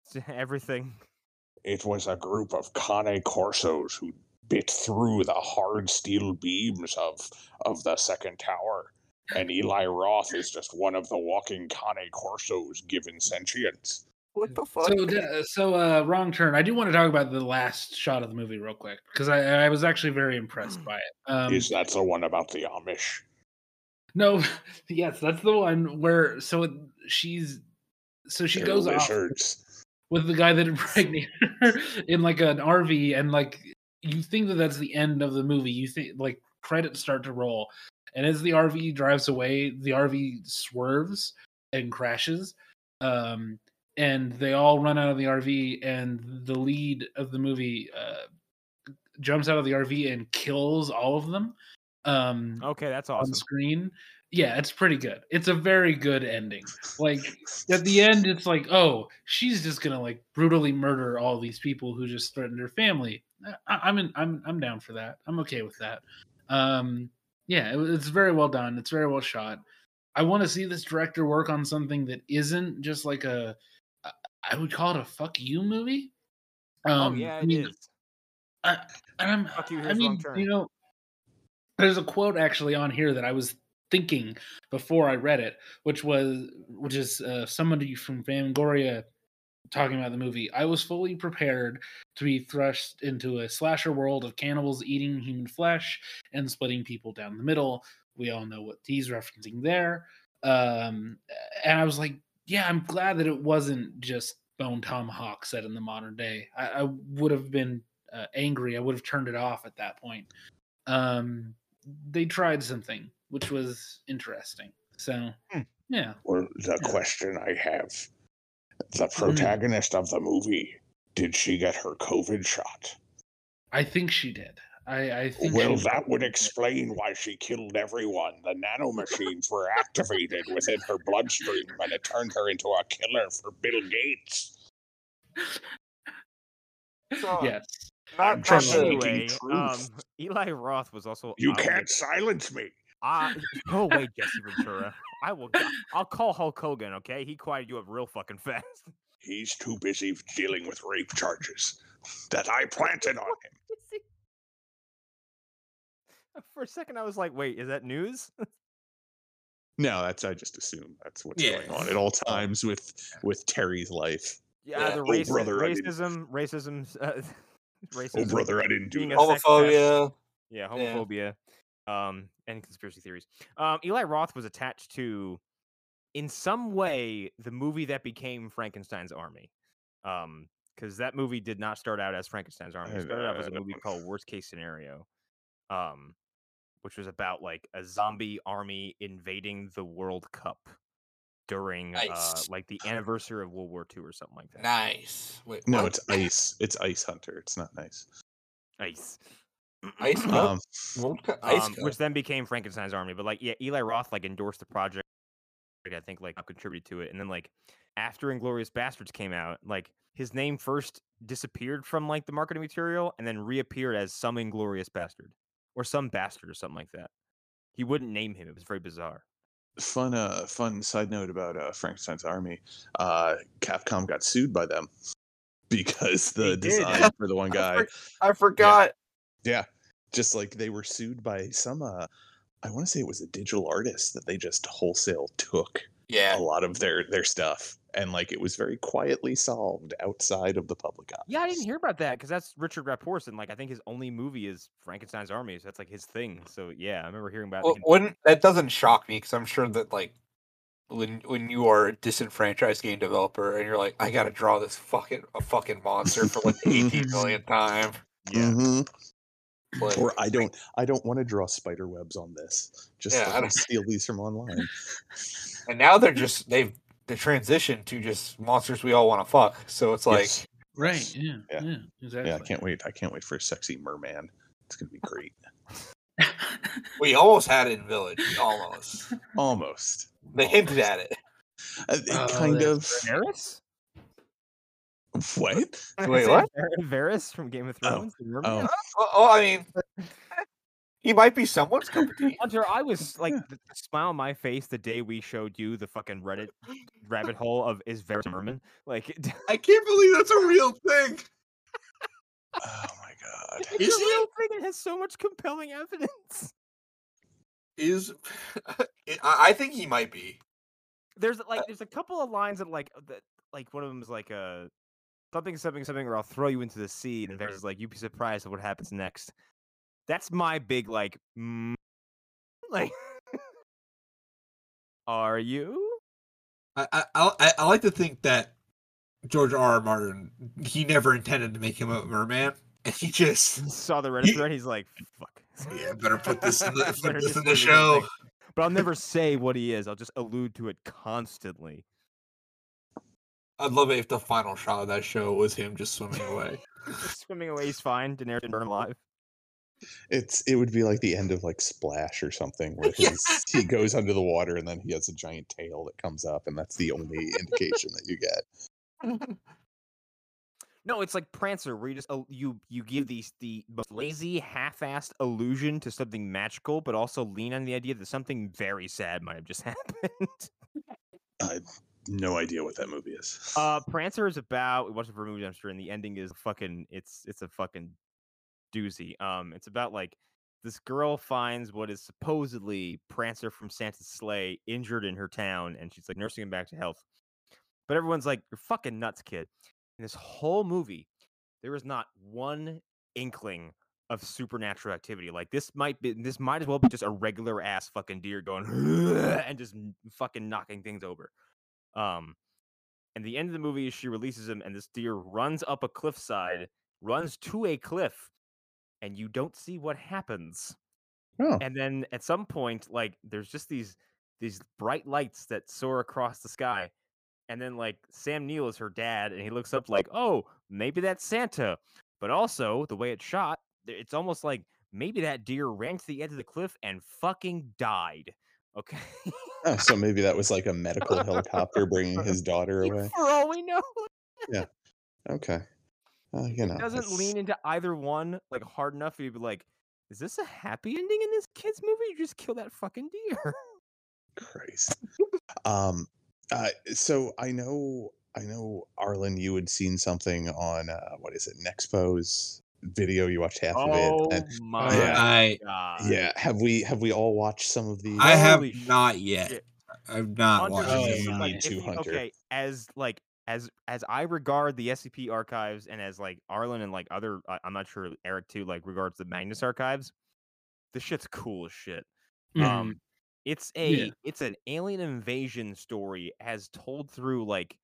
it's everything. It was a group of Cane Corsos who bit through the hard steel beams of of the second tower. And Eli Roth is just one of the walking Cane Corsos given sentience. What the fuck? So, uh, so uh, wrong turn. I do want to talk about the last shot of the movie real quick because I, I was actually very impressed by it. Um, is that the one about the Amish? no, (laughs) yes, that's the one where so it- she's so she They're goes off with the guy that (laughs) impregnated her in like an RV, and like you think that that's the end of the movie. You think like credits start to roll, and as the RV drives away, the RV swerves and crashes. Um, and they all run out of the RV, and the lead of the movie uh, jumps out of the RV and kills all of them. Um, Okay, that's awesome. on screen. Yeah, it's pretty good. It's a very good ending. Like at the end, it's like, oh, she's just gonna like brutally murder all these people who just threatened her family. I, I'm in, I'm I'm down for that. I'm okay with that. Um, yeah, it's very well done. It's very well shot. I want to see this director work on something that isn't just like a I would call it a fuck you movie. oh Um, yeah, I it mean, is. I, I'm, Fuck you, I mean, you know, there's a quote actually on here that I was thinking before I read it, which was, which is uh, somebody from Fangoria talking about the movie. I was fully prepared to be thrust into a slasher world of cannibals eating human flesh and splitting people down the middle. We all know what he's referencing there. Um, and I was like, yeah, I'm glad that it wasn't just Bone Tomahawk set in the modern day. I, I would have been uh, angry. I would have turned it off at that point. Um, they tried something which was interesting. So, Hmm. yeah, Well, the Yeah. question I have the protagonist of the movie, did she get her COVID shot? I think she did. I, I think. Well, that would probably did. explain why she killed everyone. The nanomachines were activated within her bloodstream and it turned her into a killer for Bill Gates. So, Yes. not, I'm not just Anyway, um, truth. Eli Roth was also. You can't silence me. I (laughs) go away, Jesse Ventura. I will. I'll call Hulk Hogan. Okay, he quieted you up real fucking (laughs) fast. He's too busy dealing with rape charges that I planted on him. (laughs) For a second, I was like, "Wait, is that news?" (laughs) No, that's I just assume that's what's Yeah. going on at all times with with Terry's life. Yeah, Yeah. the Oh, brother, racism, racism, uh, racism. Oh brother, I didn't do being that. a sex homophobia. Yeah, Yeah. homophobia, um, and conspiracy theories. Um, Eli Roth was attached to, in some way, the movie that became Frankenstein's Army, um, because that movie did not start out as Frankenstein's Army. It started out as a movie (laughs) called Worst Case Scenario, um, which was about like a zombie army invading the World Cup during uh, like the anniversary of World War II or something like that. Nice. Wait, No, what? it's ice. It's Ice Hunter. It's not nice. Nice. Ice (clears throat) Cup? Um, World Ice um, Cup. which then became Frankenstein's Army. But like, yeah, Eli Roth like endorsed the project. I think like contributed to it, and then like after Inglourious Basterds came out, like his name first disappeared from like the marketing material, and then reappeared as some Inglorious Bastard or some bastard or something like that. He wouldn't name him. It was very bizarre. fun uh fun side note about uh Frankenstein's Army. Uh Capcom got sued by them (laughs) because the design for the one (laughs) I guy for- I forgot. Yeah. Just like they were sued by some uh I want to say it was a digital artist that they just wholesale took Yeah. a lot of their their stuff and like it was very quietly solved outside of the public eye. Yeah, I didn't hear about that because that's Richard Raaphorst, and like I think his only movie is Frankenstein's Army. So that's like his thing. So yeah, I remember hearing about. Well, him. wouldn't that doesn't shock me because I'm sure that like when when you are a disenfranchised game developer and you're like, I gotta draw this fucking a fucking monster for like the 18 (laughs) millionth time. yeah. Mhm. Like, Or I don't I don't want to draw spider webs on this. Just Yeah, I don't- steal these from online. (laughs) and now they're just they've the transition to just monsters we all want to fuck. So it's like Yes. Right. Yeah. Yeah. Yeah. exactly. Yeah, I can't wait. I can't wait for a sexy merman. It's gonna be great. (laughs) we almost had it in Village. Almost. Almost. They hinted at it. Uh, it Oh, kind of that's Varys? What? Wait, what? Varys from Game of Oh, Thrones? the merman? Oh, oh, I mean, (laughs) he might be someone's cup of tea. Hunter, I was (laughs) like the, the smile on my face the day we showed you the fucking Reddit rabbit (laughs) hole of is Varys a merman? Like I can't believe that's a real thing. oh my god. it's Is a real thing. It has so much compelling evidence. Is I I think he might be. There's like there's a couple of lines that like uh, that like one of them is like uh something something something or I'll throw you into the sea and Varys is like you'd be surprised at what happens next. That's my big like mm, like (laughs) are you? I, I I I like to think that George R. R. Martin he never intended to make him a merman, and he just saw the Reddit thread. He's like, "Fuck." yeah better put this in the, (laughs) put this in the show. But I'll never say what he is. I'll just allude to it constantly. I'd love it if the final shot of that show was him just swimming away. (laughs) Swimming away, he's fine. Daenerys didn't burn him alive. It's it would be like the end of like Splash or something where (laughs) Yeah. he goes under the water and then he has a giant tail that comes up and that's the only indication that you get. (laughs) No, it's like Prancer, where you just uh, you you give these the most lazy, half-assed illusion to something magical, but also lean on the idea that something very sad might have just happened. No idea what that movie is. uh, (laughs) Prancer is about we watched it for a movie dumpster, and the ending is fucking it's it's a fucking doozy. Um, it's about like this girl finds what is supposedly Prancer from Santa's sleigh injured in her town, and she's like nursing him back to health. But everyone's like, "You're fucking nuts, kid." In this whole movie, there is not one inkling of supernatural activity. Like this might be this might as well be just a regular ass fucking deer going (laughs) and just fucking knocking things over. Um, and the end of the movie is she releases him, and this deer runs up a cliffside, runs to a cliff, and you don't see what happens. Oh, And then at some point, like there's just these these bright lights that soar across the sky. And then like Sam Neill is her dad, and he looks up like, oh, maybe that's Santa. But also the way it's shot, it's almost like maybe that deer ran to the edge of the cliff and fucking died. Okay. oh, so maybe that was like a medical helicopter bringing (laughs) his daughter away. For all we know, yeah. Okay. Uh, you know, it doesn't it's- lean into either one like hard enough for you to be like, is this a happy ending in this kid's movie? You just kill that fucking deer. Christ. um, uh, so I know, I know, Arlen, you had seen something on uh, what is it, Nexpo's video. You watched half of it. And, (laughs) my Yeah. I god. yeah, have we have we all watched some of these? I have Holy not yet. shit. I've not Hunter, watched Oh, this it. is, you like, need if to, you- Hunter. Okay, as like as as I regard the SCP archives and as like Arlen and like other, I- I'm not sure Eric too, like regards the Magnus archives, this shit's cool as shit. Mhm. Um, it's a Yeah. it's an alien invasion story as told through like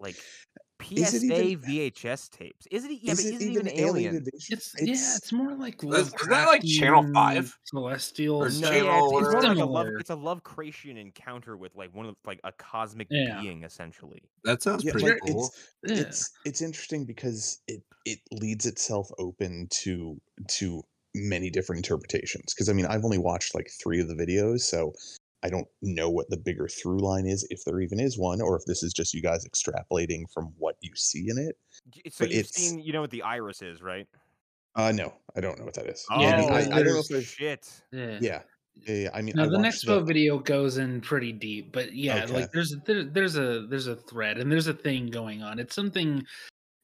like Is it PSA even- VHS tapes. Is it? Yeah, is but it isn't even even alien? invasion? It's, yeah, it's more like Is- is that like Channel 5? Celestial, Or No, stuff. yeah, it's, it's more like a love. It's a love creation encounter with like one of like a cosmic Yeah. being, essentially. That sounds Yeah, pretty like, cool. it's Yeah. it's it's interesting because it it leads itself open to to many different interpretations because i mean i've only watched like three of the videos so i don't know what the bigger through line is if there even is one or if this is just you guys extrapolating from what you see in it So But you've it's- seen, you know what the iris is, right? uh no i don't know what that is Yeah, I, mean, I, I don't know there's- if I've, shit. Yeah. yeah yeah, yeah, I mean, No, I the Nexpo video goes in pretty deep, but yeah, Okay. like there's there, there's a there's a thread and there's a thing going on. It's something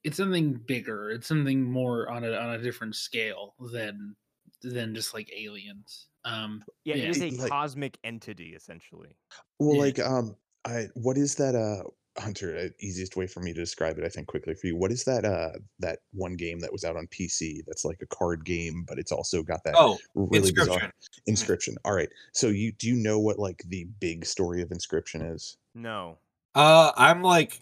it's something bigger. It's something more on a on a different scale than than just like aliens. Um Yeah, Yeah. it is a like- cosmic entity, essentially. Well, Yeah. like, um, I what is that? Uh, Hunter, uh, easiest way for me to describe it, I think, quickly for you. What is that? Uh, that one game that was out on PC that's like a card game, but it's also got that Oh, really Inscription. bizarre inscription. All right, so you do you know what like the big story of inscription is? No. Uh, I'm like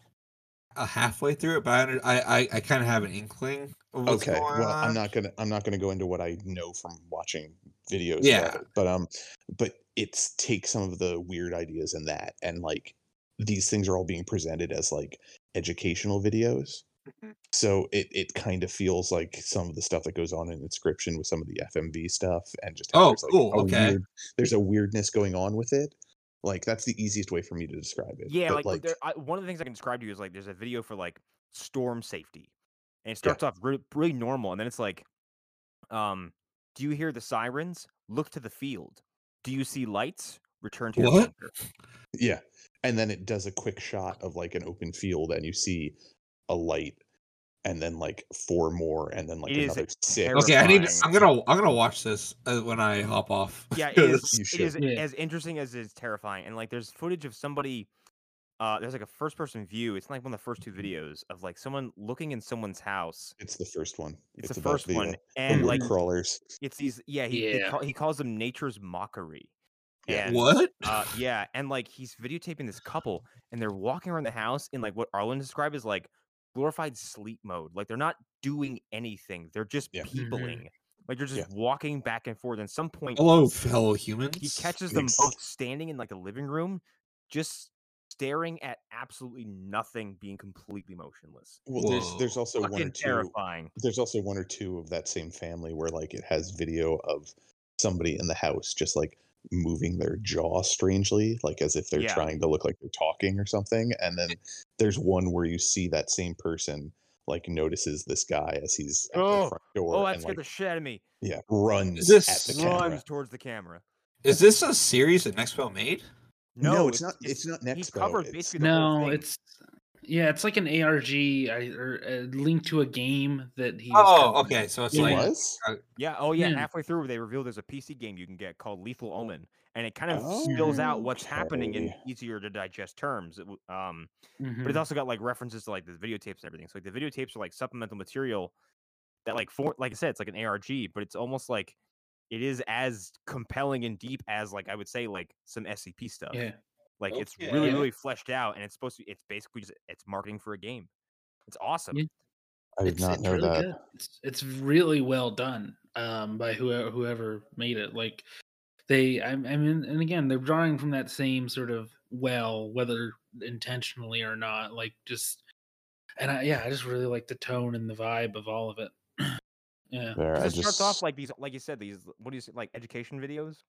halfway through it, but I I I, kind of have an inkling of what's okay, well, on. I'm not gonna I'm not gonna go into what I know from watching videos. Yeah. it, but um, but it's take some of the weird ideas in that, and like these things are all being presented as like educational videos. Mhm. So it, it kind of feels like some of the stuff that goes on in inscription with some of the FMV stuff and just Oh, there's like cool, okay. weird, there's a weirdness going on with it. Like that's the easiest way for me to describe it. Yeah, But, like, there, I, one of the things I can describe to you is like there's a video for like storm safety, and it Yeah. starts off really, really normal, and then it's like, um, do you hear the sirens? Look to the field. Do you see lights? Return to your What? bunker. Yeah. And then it does a quick shot of like an open field and you see a light and then like four more and then like It is another six. Okay, I need. I'm gonna. I'm gonna watch this uh, when I hop off. Yeah, (laughs) it is, it is. Yeah. as interesting as it's terrifying, and like there's footage of somebody. Uh, there's like a first-person view. It's like one of the first two videos of like someone looking in someone's house. It's the first one. It's, the about first one, uh, the and wood like crawlers. it's these. Yeah, he they Yeah. call, he calls them nature's mockery. Yeah. And, What? Uh, (laughs) yeah, and like he's videotaping this couple, and they're walking around the house in like what Arlen described as like glorified sleep mode. Like they're not doing anything; they're just Yeah. Mm-hmm. Peopling. Like they're just Yeah. walking back and forth. And some point, Hello, fellow humans. he catches them Ex- both standing in like a living room, just staring at absolutely nothing, being completely motionless. Well, there's Whoa. there's also one or two. terrifying. There's also one or two of that same family where like it has video of somebody in the house just like moving their jaw strangely, like as if they're Yeah. trying to look like they're talking or something. And then (laughs) there's one where you see that same person like notices this guy as he's at Oh, the front door Oh, that scared like the shit out of me. yeah runs Is this at the camera. Runs towards the camera. Is this a series that Nextwell made? No, it's not- it's not He Nexpo, covered it's- basically the whole No, thing. it's yeah, it's like an ARG I- or a link to a game that he. Oh, covered. okay. So it's It Yeah. like was? Yeah. Oh, yeah. Yeah. Halfway through, they reveal there's a PC game you can get called Lethal Omen, and it kind of spills out what's happening in easier to digest terms. It w- um, Mhm. but it's also got like references to like the videotapes and everything. So like the videotapes are like supplemental material that like for like I said, it's like an ARG, but it's almost like it is as compelling and deep as like I would say like some SCP stuff. yeah. Like it's really really fleshed out, and it's supposed to. It's basically just it's marketing for a game. It's awesome. Yeah. I did It's, not it's know really that. good. It's it's really well done um, by whoever whoever made it. Like they, I, I mean, and again, they're drawing from that same sort of well, whether intentionally or not. Like just, and I, yeah, I just really like the tone and the vibe of all of it. (clears throat) yeah, There, 'Cause I It starts off like these, like you said, these. What do you say, like education videos?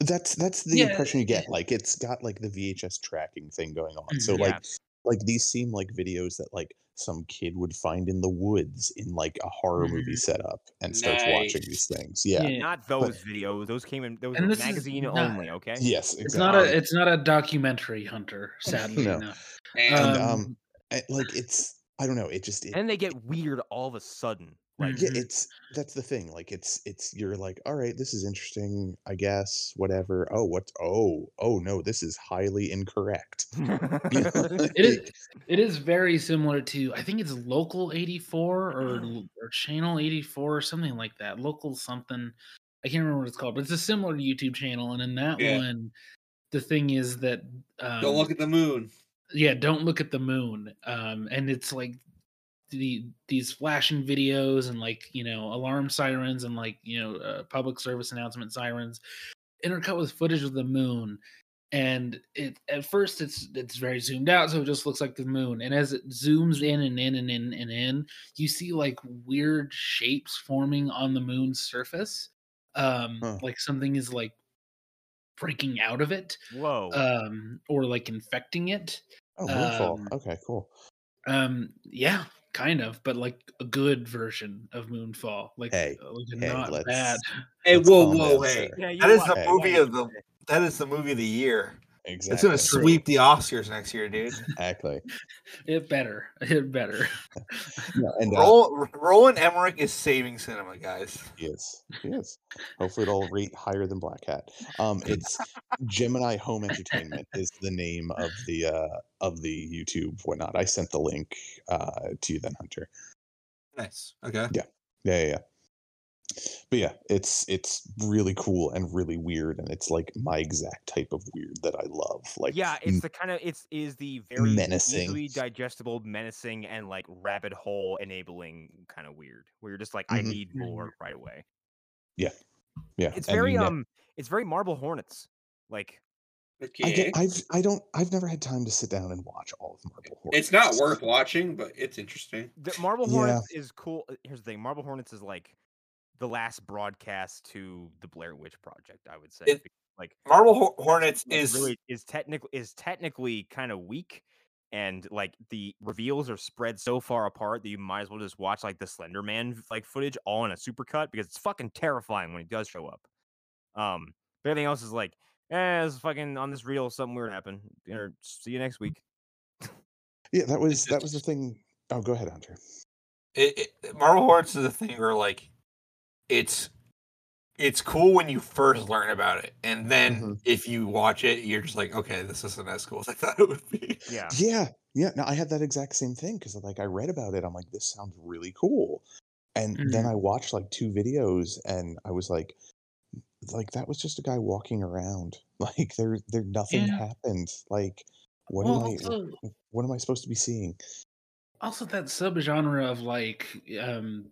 That's that's the Yeah, impression you get. Like it's got like the VHS tracking thing going on. So Mhm. Yeah. like like these seem like videos that like some kid would find in the woods in like a horror movie Mhm. setup and starts watching these things. Yeah. Yeah. Not those videos. Those came in. Those were magazine not- only. Okay. Yes, exactly. it's not a it's not a documentary hunter. (laughs) Sadly, No. no. and um, Um, like it's I don't know. It just it, And they get weird all of a sudden. Like yeah, Mhm. it's that's the thing. Like it's it's you're like, all right, this is interesting, I guess, whatever. Oh, what? Oh, oh no, this is highly incorrect. (laughs) (laughs) It is it is very similar to I think it's Local 84 or or Channel 84 or something like that. Local something. I can't remember what it's called, but it's a similar YouTube channel. And in that Yeah. one, the thing is that um, Don't look at the moon. yeah, don't look at the moon. Um, and it's like the these flashing videos and like you know alarm sirens and like you know uh, public service announcement sirens intercut with footage of the moon and it at first it's it's very zoomed out so it just looks like the moon and as it zooms in and in and in and in you see like weird shapes forming on the moon's surface um Huh. like something is like breaking out of it whoa. um or like infecting it oh. Um, okay, cool. um, yeah, kind of, but like a good version of Moonfall, like, Hey, uh, like hey, not let's- bad. Hey, Let's whoa, whoa, hey! yeah, That is the it. movie Yeah, of the. That is the movie of the year. Exactly. It's gonna sweep the Oscars next year, dude. Exactly. It better, it better. Yeah, and uh, Roll, Roland Emmerich is saving cinema, guys. Yes, yes. Hopefully, it'll rate higher than Black Hat. Um, it's Gemini Home Entertainment is the name of the uh of the YouTube whatnot. I sent the link uh to you then, Hunter. Nice. Okay. Yeah, yeah, yeah. But yeah, it's it's really cool and really weird, and it's like my exact type of weird that I love. Like, yeah, it's the kind of it's is the very menacing. easily digestible, menacing, and like rabbit hole enabling kind of weird. Where you're just like, I Mhm. need more right away. yeah, yeah. It's and very ne- um, it's very Marble Hornets. Like I get, I've I don't I've never had time to sit down and watch all of Marble Hornets. It's not worth watching, but it's interesting. the Marble Yeah. Hornets is cool. uh, Here's the thing: Marble Hornets is like the last broadcast to the Blair Witch Project. I would say, It- like Marble Hor- Hornets is really is technically is technically kind of weak and like the reveals are spread so far apart that you might as well just watch like the slender man like footage all in a supercut because it's fucking terrifying when he does show up um but everything else is like eh it's fucking on this reel something weird happened or see you next week Yeah, that was that was the thing. Oh, go ahead, Hunter. it, it, Marble Hornets is a thing where like it's it's cool when you first learn about it, and then Mhm. if you watch it, you're just like, okay, this isn't as cool as I (laughs) thought it would be. yeah Yeah, yeah. No, I had that exact same thing because like I read about it. I'm like, this sounds really cool, and then Mhm. I watched like two videos, and I was like, like that was just a guy walking around. (laughs) Like there, there nothing Yeah. happened. Like, what Well, am I? also, What am I supposed to be seeing? also that subgenre of like um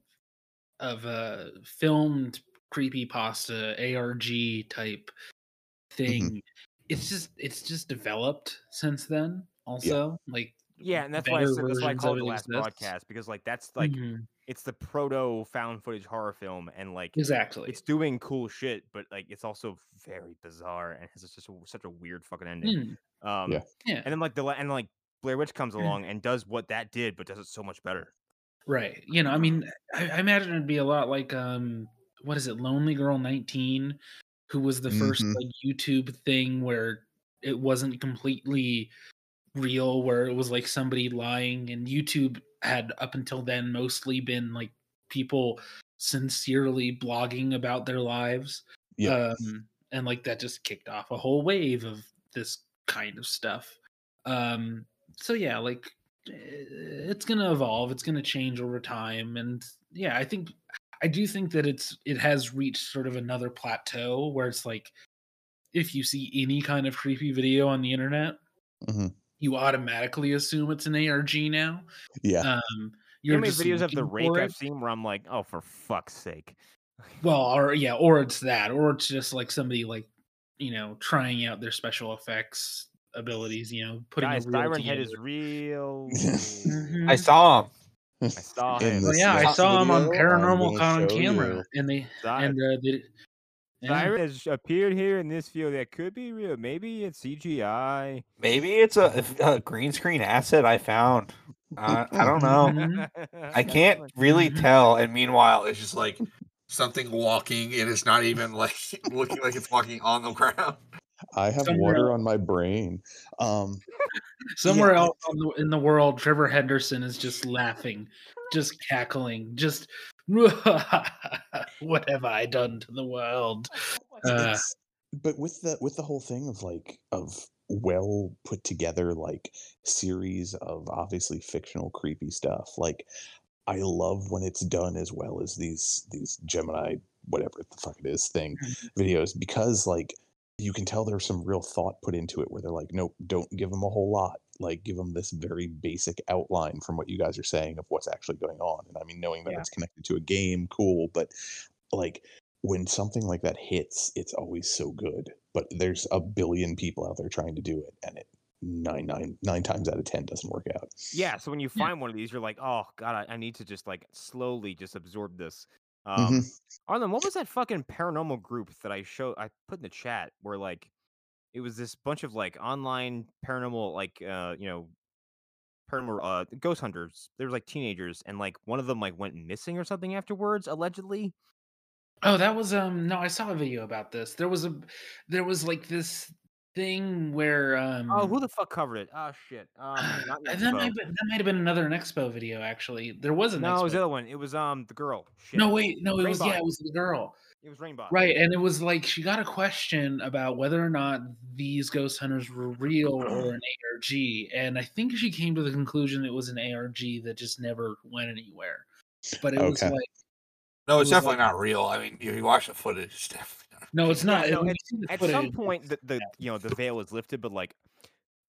of a filmed creepy pasta ARG type thing it's just it's just developed since then. Also, like Yeah, and that's why I better said, that's why I called it the last exists. broadcast because like that's like Mhm, it's the proto found footage horror film and like exactly. it's doing cool shit, but like it's also very bizarre and has just a, such a weird fucking ending. Mm, Um, Yeah. yeah, and then like the and like Blair Witch comes Mm. along and does what that did, but does it so much better. Right. You know, I mean, I, I imagine it'd be a lot like um, what is it, Lonely Girl nineteen, who was the first Mhm. like YouTube thing where it wasn't completely real, where it was like somebody lying, and YouTube had up until then mostly been like people sincerely blogging about their lives. Yeah. um, and like that just kicked off a whole wave of this kind of stuff. Um, so yeah, like it's gonna evolve, it's gonna change over time, and yeah, I think I do think that it's it has reached sort of another plateau where it's like if you see any kind of creepy video on the internet, Mhm. you automatically assume it's an ARG now. yeah. Um, You know you're how many just videos of the looking rake I've seen where I'm like, oh, for fuck's sake. Well, or yeah, or it's that, or it's just like somebody like you know trying out their special effects abilities. You know, putting Guys, a reel Siren Head is together. real. (laughs) Mhm. I saw him. (laughs) I saw him. Well, yeah, I saw him on Paranormal gonna Con on camera, you. and they Siren, and uh, they, yeah. Siren has appeared here in this field that could be real. Maybe it's CGI. Maybe it's a, a green screen asset I found. Uh, I don't know. Mhm. (laughs) I can't really Mhm. tell. And meanwhile, it's It's just like something walking, and it's not even like looking like it's walking on the ground. I have Somewhere water on my brain. Um, Somewhere Yeah, else on the, in the world, Trevor Henderson is just laughing, just cackling, just (laughs) what have I done to the world? Uh, but with the with the whole thing of like of well put together like series of obviously fictional creepy stuff like i love when it's done as well as these these gemini whatever the fuck it is thing videos because like you can tell there's some real thought put into it where they're like nope don't give them a whole lot like give them this very basic outline from what you guys are saying of what's actually going on and i mean knowing that Yeah. it's connected to a game cool but like when something like that hits, it's always so good. But there's a billion people out there trying to do it, and it nine nine nine times out of ten doesn't work out. Yeah, so when you Yeah. find one of these, you're like, oh god, I, I need to just like slowly just absorb this. Mhm. Um, Arlen, what was that fucking paranormal group that I showed? I put in the chat where like it was this bunch of like online paranormal, like uh, you know, paranormal uh ghost hunters. They were like teenagers, and like one of them like went missing or something afterwards, allegedly. Oh, that was um no, I saw a video about this. There was a there was like this thing where um Oh, who the fuck covered it? Oh shit. Um, (sighs) that might be- that might have been another Expo video actually. There was an No, it was the other one. It was um the girl. Shit. No, wait, no, it was yeah, it was the girl. It was Reignbot. Right, and it was like she got a question about whether or not these ghost hunters were real or an ARG, and I think she came to the conclusion it was an ARG that just never went anywhere. But it was like, No, it's It definitely like- not real. I mean, if you watch the footage, it's definitely not. No, it's not. Yeah, no, when you see the At some footage, point, the, the you know the veil is lifted, but like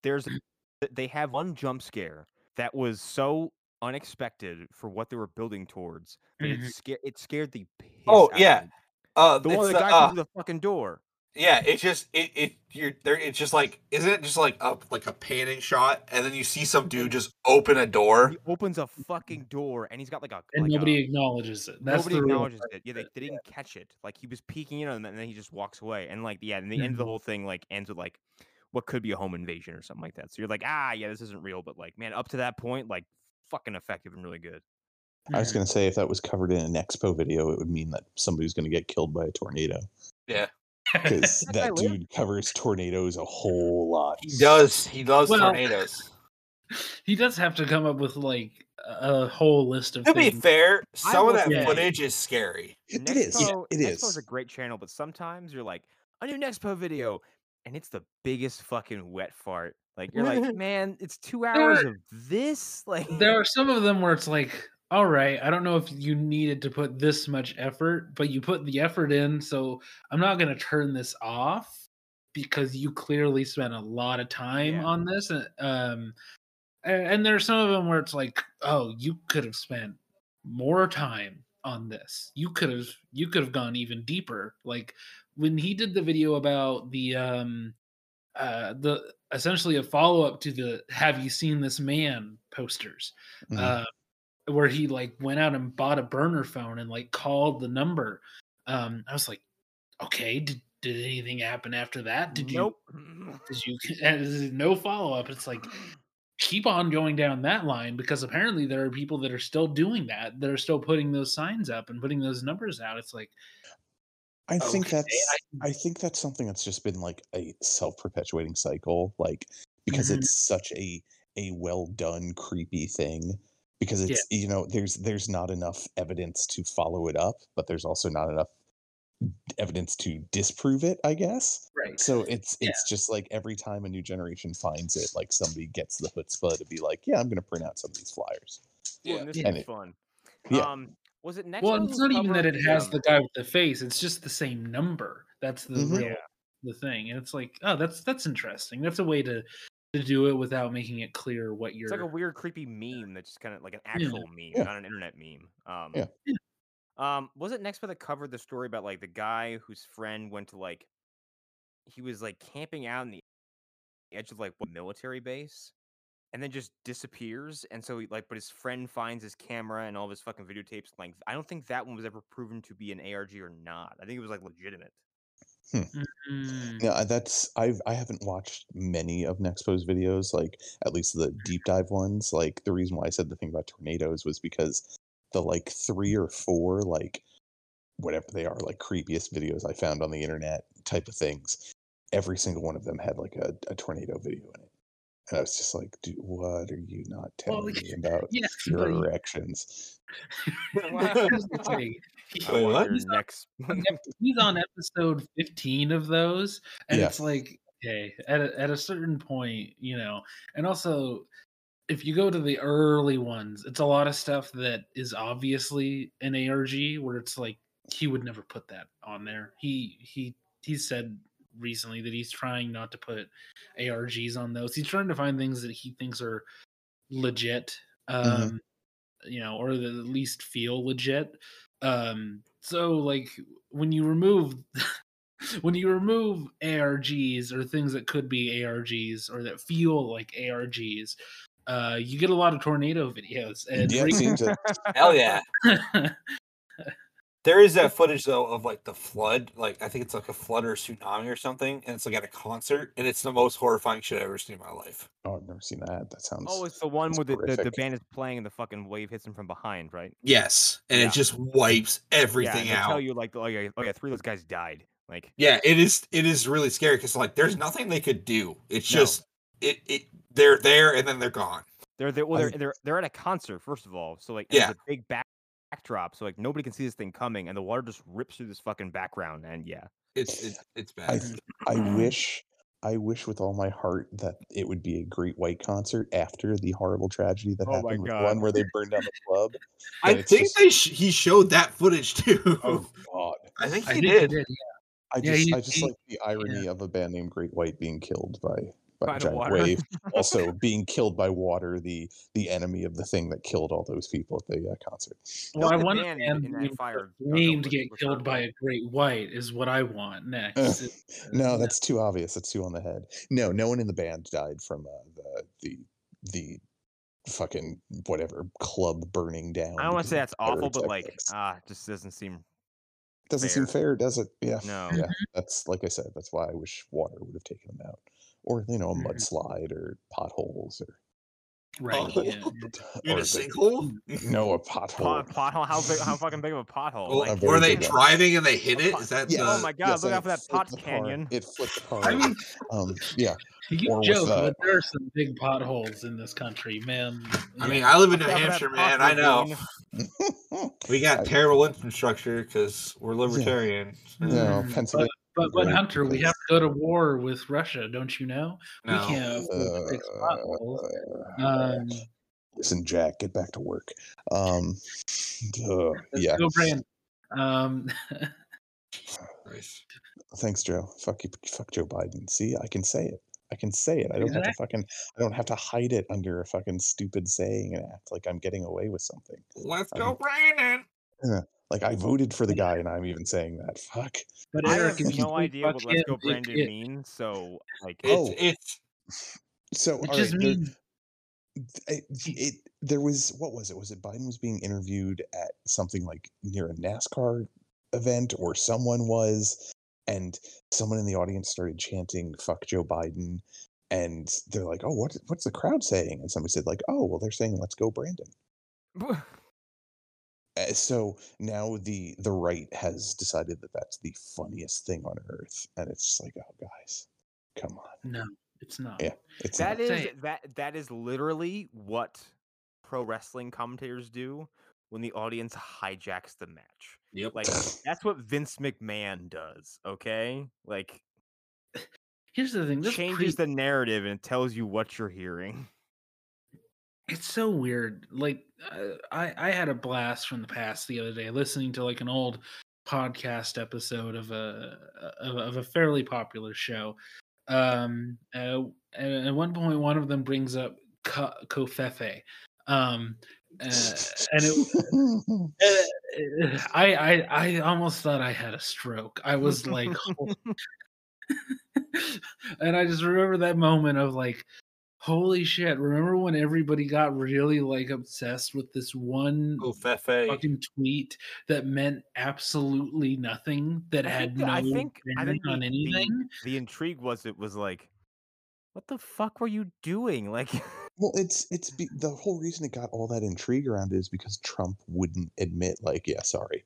there's (clears throat) they have one jump scare that was so unexpected for what they were building towards. That Mhm. it scared it scared the piss Oh, out yeah. me. Uh, the one it's the the, guy uh, through the fucking door. Yeah, it's just it it you're there. It's just like Isn't it just like a like a panning shot, and then you see some dude just open a door? He opens a fucking door and he's got like a and like nobody a, acknowledges it. That's nobody the acknowledges it. Yeah, they, they didn't catch it. Like he was peeking in on them and then he just walks away. And like yeah, and the end of the Mhm. whole thing like ends with like what could be a home invasion or something like that. So you're like, ah, yeah, this isn't real, but like, man, up to that point, like fucking effective and really good. I was gonna say if that was covered in an expo video, it would mean that somebody's gonna get killed by a tornado yeah. Because That guy that live? dude covers tornadoes a whole lot. He does. He loves Well, (laughs) tornadoes. he does have to come up with like a whole list of To be fair, some of that say- footage is scary. It, it is. Nexpo, It Nexpo's is. a great channel, but sometimes you're like, a new Nexpo video, and it's the biggest fucking wet fart. Like you're like, (laughs) man, it's two hours of this. (laughs) Like there are some of them where it's like, all right, I don't know if you needed to put this much effort, but you put the effort in, so I'm not going to turn this off because you clearly spent a lot of time Yeah. on this. And, um, and, and there are some of them where it's like, oh, you could have spent more time on this. You could have you could have gone even deeper. Like when he did the video about the um uh, the essentially a follow up to the "Have you seen this man?" posters, Mhm. uh, where he like went out and bought a burner phone and like called the number. Um, I was like, okay, did did anything happen after that? Did you nope. (laughs) did you (laughs) and this is no follow up? It's like (clears throat) keep on going down that line because apparently there are people that are still doing that. That are still putting those signs up and putting those numbers out. It's like I think Okay, that's I, think that's something that's just been like a self-perpetuating cycle, like because Mhm. it's such a a well done creepy thing. Because Yeah. it's you know there's there's not enough evidence to follow it up, but there's also not enough evidence to disprove it. I guess. right. So it's it's just like every time a new generation finds it, like somebody gets the chutzpah to be like, yeah, I'm going to print out some of these flyers. Yeah. and this Yeah. was And it- fun. yeah. Um, was it next? Well, it's not even that it the, has um, the guy with the face. It's just the same number. That's the Mhm. real the thing. And it's like, oh, that's that's interesting. That's a way to to do it without making it clear what you're. It's like a weird, creepy meme that's kind of like an actual meme, Yeah. not an internet meme. Um, Yeah. Yeah. Um, was it next that covered the story about like the guy whose friend went to like he was like camping out in the edge of like what military base and then just disappears and so he like but his friend finds his camera and all of his fucking videotapes like I don't think that one was ever proven to be an ARG or not. I think it was like legitimate. Mm, Yeah, that's I've I haven't watched many of Nexpo's videos, like at least the deep dive ones. Like the reason why I said the thing about tornadoes was because the like three or four like whatever they are, like creepiest videos I found on the internet type of things, every single one of them had like a, a tornado video in it. And I was just like, dude, what are you not Well, telling (laughs) me about yeah, your erections? (laughs) Wait, what? He's next He's on episode 15 of those, and Yeah. it's like, okay, at a, at a certain point, you know, and also if you go to the early ones, it's a lot of stuff that is obviously an ARG where it's like he would never put that on there. He he he said recently that he's trying not to put ARGs on those. He's trying to find things that he thinks are legit. Um you know, or that at least feel legit. Um so like when you remove (laughs) when you remove ARGs or things that could be ARGs or that feel like ARGs, uh, you get a lot of tornado videos. And yeah, it re- seems that Hell yeah. (laughs) There is that footage though of like the flood, like I think it's like a flood or a tsunami or something, and it's like at a concert, and it's the most horrifying shit I've ever seen in my life. oh, I've never seen that. That sounds Oh, it's the one where the, the, the band is playing and the fucking wave hits them from behind, right? Yes, and Yeah. it just wipes yeah, everything and they out. tell you like, oh yeah, oh yeah, three of those guys died. Like, Yeah, it is. It is really scary because like there's nothing they could do. It's No. just it. It they're there and then they're gone. They're they well, they're they're they're at a concert first of all, so like Yeah. a big back- backdrop, so like nobody can see this thing coming, and the water just rips through this fucking background, and yeah, It's it, it's bad. th- (clears throat) I wish I wish with all my heart that it would be a Great White concert after the horrible tragedy that Oh happened with one where they burned down the club. I think just- they sh- he showed that footage too. Oh (laughs) God! I think he think did. he did. I Yeah, just he- I just he- like the irony of a band named Great White being killed by by, By a giant water. wave. (laughs) also being killed by water, the the enemy of the thing that killed all those people at the uh, concert. Well, I want a band band in that named fire- named to get killed sorry. by a great white is what I want next. It- (laughs) No, uh, that's too obvious. That's too on the head. No, no one in the band died from uh, the the the fucking whatever club burning down. I don't want to say that's awful, but like, ah, it just doesn't seem doesn't seem fair, does it? Yeah. no. Yeah, that's like I said. That's why I wish water would have taken them out, or you know, a Mhm. mudslide or potholes or right. Oh. yeah. (laughs) In or a sinkhole? (laughs) No, a pothole. Pot, pothole? How big? How (laughs) fucking big of a pothole? Oh, Like, a were they big one. driving and they hit it? Is that Yeah. the- oh my god! Yes, look and out for that flipped pot the car- canyon. It flipped the car. I mean, um, yeah. you Or joke, uh, but there are some big potholes in this country, man. I mean, I live in New Look out for that Hampshire, man. I know. We got I- terrible infrastructure because we're libertarian. No, Mm, Pennsylvania. But but Great Hunter, we have to go to war with Russia, don't you know? No. We can't afford to fix potholes. Um, Listen, Jack, get back to work. Um, (laughs) uh, let's yeah. go, Brand. Um, (laughs) Nice. Thanks, Joe. Fuck you. Fuck Joe Biden. See, I can say it. I can say it. I don't have to fucking. I don't have to hide it under a fucking stupid saying and act like I'm getting away with something. Let's Um, go, Brandon. Like I voted for the guy, and I'm even saying that. Fuck. But I Eric, have if you no idea what "Let's Go Brandon" it- means. So, like, It's Oh. it's So It just right, there- means it, eh, it there was what was it? Was it Biden was being interviewed at something like near a NASCAR event, or someone was, and someone in the audience started chanting "fuck Joe Biden," and they're like, "Oh, what what's the crowd saying?" And somebody said like, "Oh, well, they're saying let's go Brandon." (laughs) So now the the right has decided that that's the funniest thing on earth, and it's just like, oh, guys, come on, no, it's not. Yeah. it's that not. is that that is literally what pro wrestling commentators do when the audience hijacks the match. yep. Like that's what Vince McMahon does. Okay, like Here's the thing. This changes pre- the narrative and tells you what you're hearing. It's so weird like uh, i i had a blast from the past the other day listening to like an old podcast episode of a of, a- of a fairly popular show um uh, and at one point one of them brings up Ko- covfefe um uh, and it (laughs) uh, I, I i almost thought i had a stroke. I was like (laughs) (laughs) and I just remember that moment of like, holy shit! Remember when everybody got really like obsessed with this one Oh, Fefe. fucking tweet that meant absolutely nothing, that I had think no I think I think on the, anything? the the intrigue was it was like, what the fuck were you doing? Like, (laughs) Well, it's it's be, the whole reason it got all that intrigue around is because Trump wouldn't admit, like, yeah, sorry,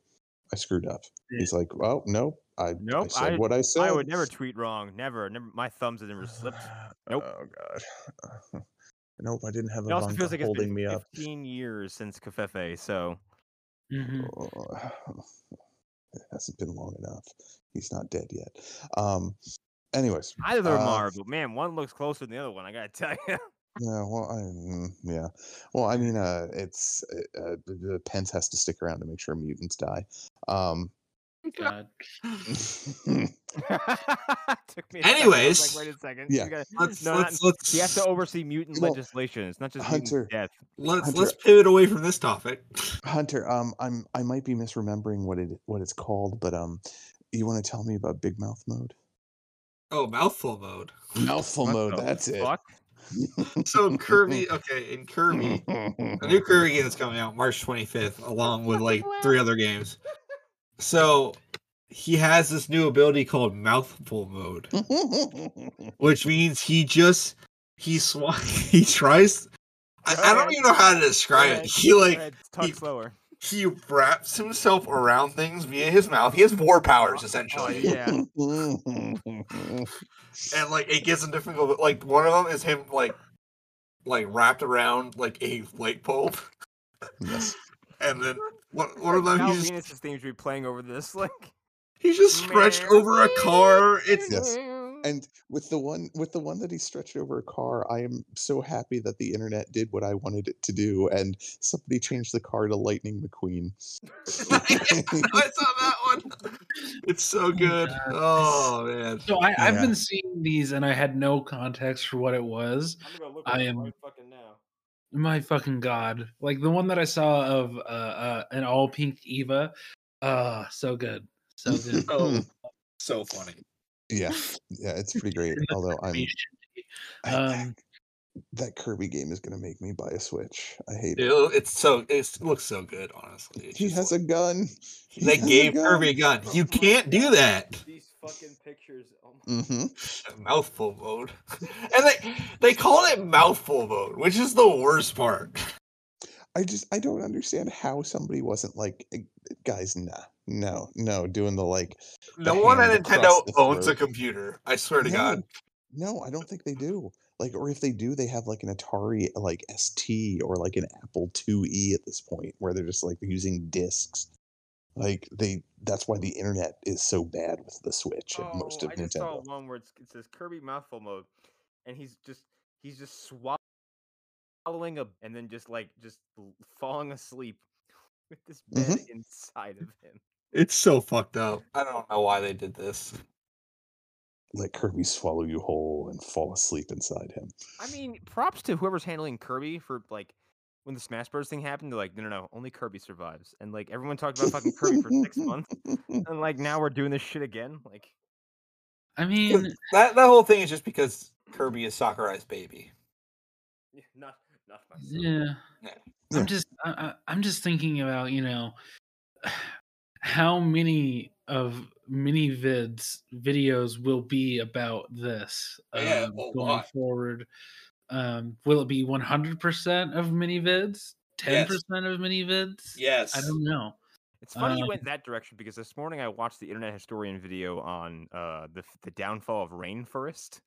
I screwed up. Yeah. He's like, well, no, I, Nope, I said I- what I said. I would never tweet wrong. Never, never. My thumbs had never slipped. (sighs) Nope. Oh god. (sighs) nope, I didn't have It also Ivanka feels like it's holding been me up. 15 years since Covfefe, so Mhm. Oh, (sighs) it hasn't been long enough. He's not dead yet. Um. Anyways, either of them Uh, are, but man, one looks closer than the other one. I gotta tell you. (laughs) Yeah, well, I mm, yeah, well, I mean, uh, it's uh, uh, the- the Pence has to stick around to make sure mutants die. Um, (laughs) God. (laughs) Took me. a second, Anyways, like, wait a second. yeah. You gotta- Let's no, let's let's he has to oversee mutant Well, legislation. It's not just Hunter- death. let's Hunter- let's pivot away from this topic. Hunter, um, I'm I might be misremembering what it what it's called, but um, you want to tell me about Big Mouth mode? Oh, mouthful mode. Mouthful What mode. the That's it. fuck? (laughs) So Kirby, okay, in Kirby, a new Kirby game that's coming out March 25th, along with like three other games. So he has this new ability called mouthful mode, (laughs) which means he just he sw- (laughs) he tries. I, I don't even know how to describe it. He like ahead, talk he- slower. He wraps himself around things via his mouth. He has war powers Oh essentially, yeah. (laughs) and like it gets in different. Like one of them is him like like wrapped around like a light bulb, yes. and then one, one of them Val he's just, theme should be playing over this. (laughs) Like he's just stretched over a car. It's Yes. And with the one with the one that he stretched over a car, I am so happy that the internet did what I wanted it to do, and somebody changed the car to Lightning McQueen. (laughs) (laughs) I saw that one. It's so good. Oh man. So I, I've Yeah. been seeing these and I had no context for what it was. I'm gonna look I am- right fucking now. My fucking god! Like the one that I saw of uh, uh an all pink Eva. Uh so good, so good. (laughs) Oh, (laughs) so funny. yeah, (laughs) yeah, it's pretty great. Although I'm Information. I- Um, that Kirby game is gonna make me buy a Switch. I hate it, it. it's so it looks so good. Honestly, It's He has like- a gun. He They has a gave gun. Kirby a gun. You can't do that. These fucking pictures. Oh Mm-hmm. (laughs) mouthful mode, (laughs) and they they call it mouthful mode, which is the worst part. I just I don't understand how somebody wasn't like, "Eh, guys, nah, no, no, doing the like. No The one at Nintendo across the owns a computer. I swear to no, God. no, I don't think they do. Like, or if they do, they have like an Atari like ST or like an Apple IIe at this point, where they're just like using discs. Like they, that's why the internet is so bad with the Switch and most Oh, of I just saw one where it's, it says Kirby mouthful mode, and he's just he's just swallowing a and then just like just falling asleep with this bed Mhm. inside of him. It's so fucked up. I don't know why they did this. Let Kirby swallow you whole and fall asleep inside him. I mean, props to whoever's handling Kirby for like when the Smash Bros thing happened, they're like, no, no, no, only Kirby survives, and like everyone talked about fucking Kirby for six (laughs) months, and like now we're doing this shit again. Like, I mean, that that whole thing is just because Kirby is Sakurai's baby. yeah, not not my son. yeah. Yeah. Yeah. I'm just I, I- I'm just thinking about you know how many of mini vids videos will be about this Oh, yeah, um, going lot. forward. Um, will it be 100% of mini vids? 10% of mini vids? Yes. I don't know. It's funny you Um, went that direction because this morning I watched the internet historian video on uh the the downfall of rainfurrest.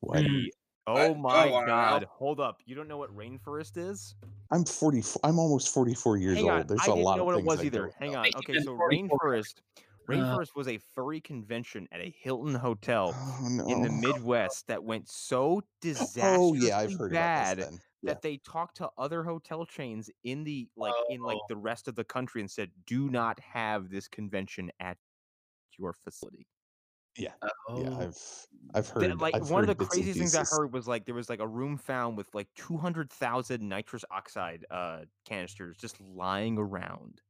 What? Mm. The- I- oh I my wanna know. god! Hold up, you don't know what rainfurrest is? I'm 40. I'm almost 44 years Hang on, old. There's I a didn't lot know of what it was I either. don't Hang know. on. Okay, so been 44. rainfurrest. Rainfurrest was a furry convention at a Hilton hotel Oh no. in the Midwest that went so disastrously Oh yeah, I've heard bad about this. Then. Yeah. that they talked to other hotel chains in the like in like Oh. the rest of the country and said, "Do not have this convention at your facility." Yeah, Oh. yeah. I've I've heard. like I've one heard of the craziest things I heard was like there was like a room found with like 200,000 nitrous oxide uh canisters just lying around.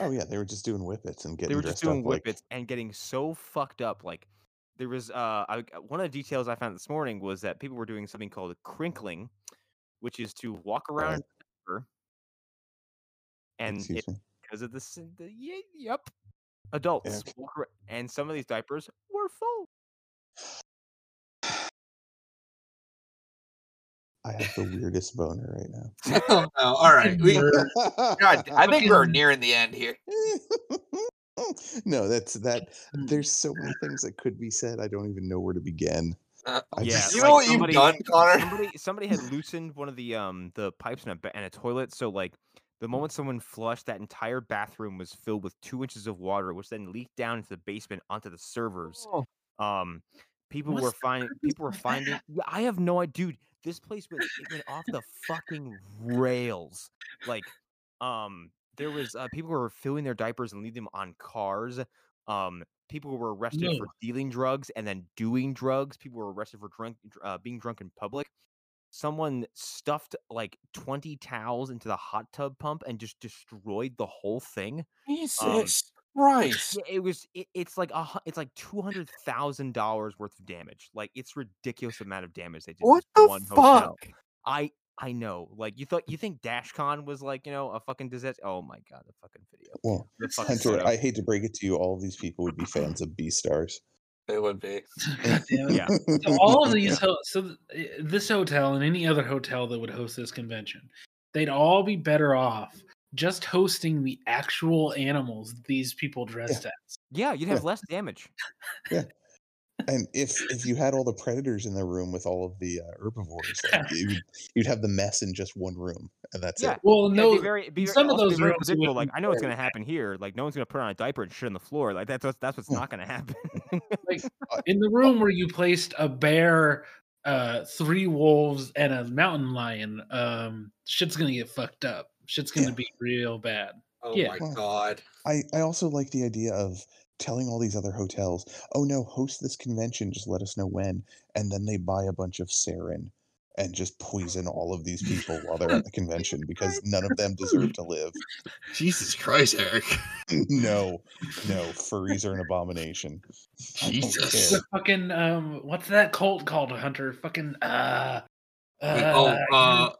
Oh yeah, they were just doing whippets and getting they were just doing up like. whippets and getting so fucked up like there was uh I, one of the details i found this morning was that people were doing something called crinkling which is to walk around Right. in a diaper, and it, because of this the, ye- yep adults okay. and some of these diapers were full I have the weirdest boner right now. (laughs) Oh, no. All right. We, (laughs) God, I think we're nearing the end here. (laughs) no, that's that. Mm. There's so many things that could be said. I don't even know where to begin. Uh, I Yeah, just- you like know what somebody- you've done, Connor? somebody somebody had loosened one of the um the pipes in a, in a toilet so like the moment someone flushed that entire bathroom was filled with two inches of water which then leaked down into the basement onto the servers. Oh. um people What's were finding people were finding yeah, i have no idea dude this place went it went off the fucking rails. Like um there was uh, people were filling their diapers and leaving them on cars. Um people were arrested for dealing drugs and then doing drugs. People were arrested for drunk uh, being drunk in public someone stuffed like 20 towels into the hot tub pump and just destroyed the whole thing um, Jesus Christ. yeah, it was. It, it's like a. It's like two hundred thousand dollars worth of damage. Like it's ridiculous amount of damage they did. to What the one hotel. fuck? I I know. Like you thought. You think DashCon was like you know a fucking disaster? Oh my god, the fucking video. Well, The fucking Hunter. I hate to break it to you, all these people would be fans of Beastars. It would be. God (laughs) damn it. Yeah. So all of (laughs) these, ho- so th- eh, this hotel and any other hotel that would host this convention, they'd all be better off just hosting the actual animals these people dressed as. Yeah, you'd have less damage. And if if you had all the predators in the room with all of the uh, herbivores, like, (laughs) you'd, you'd have the mess in just one room, and that's Yeah. it. Well, no, it'd be very, be some of those rooms predictable. Like I know what's gonna happen here. Like no one's gonna put on a diaper and shit on the floor. Like that's what's, that's what's not gonna happen. like (laughs) in the room where you placed a bear, uh, three wolves, and a mountain lion. Um, shit's gonna get fucked up. Shit's gonna Yeah. be real bad. oh Yeah. my Well, god. I, I also like the idea of telling all these other hotels, oh no, host this convention, just let us know when. And then they buy a bunch of sarin and just poison all of these people while they're at the convention (laughs) because none of them deserve to live. Jesus Christ, Eric. (laughs) no, no, furries are an abomination. Jesus. fucking um, what's that cult called? Hunter? Fucking uh, Wait, uh, oh, uh,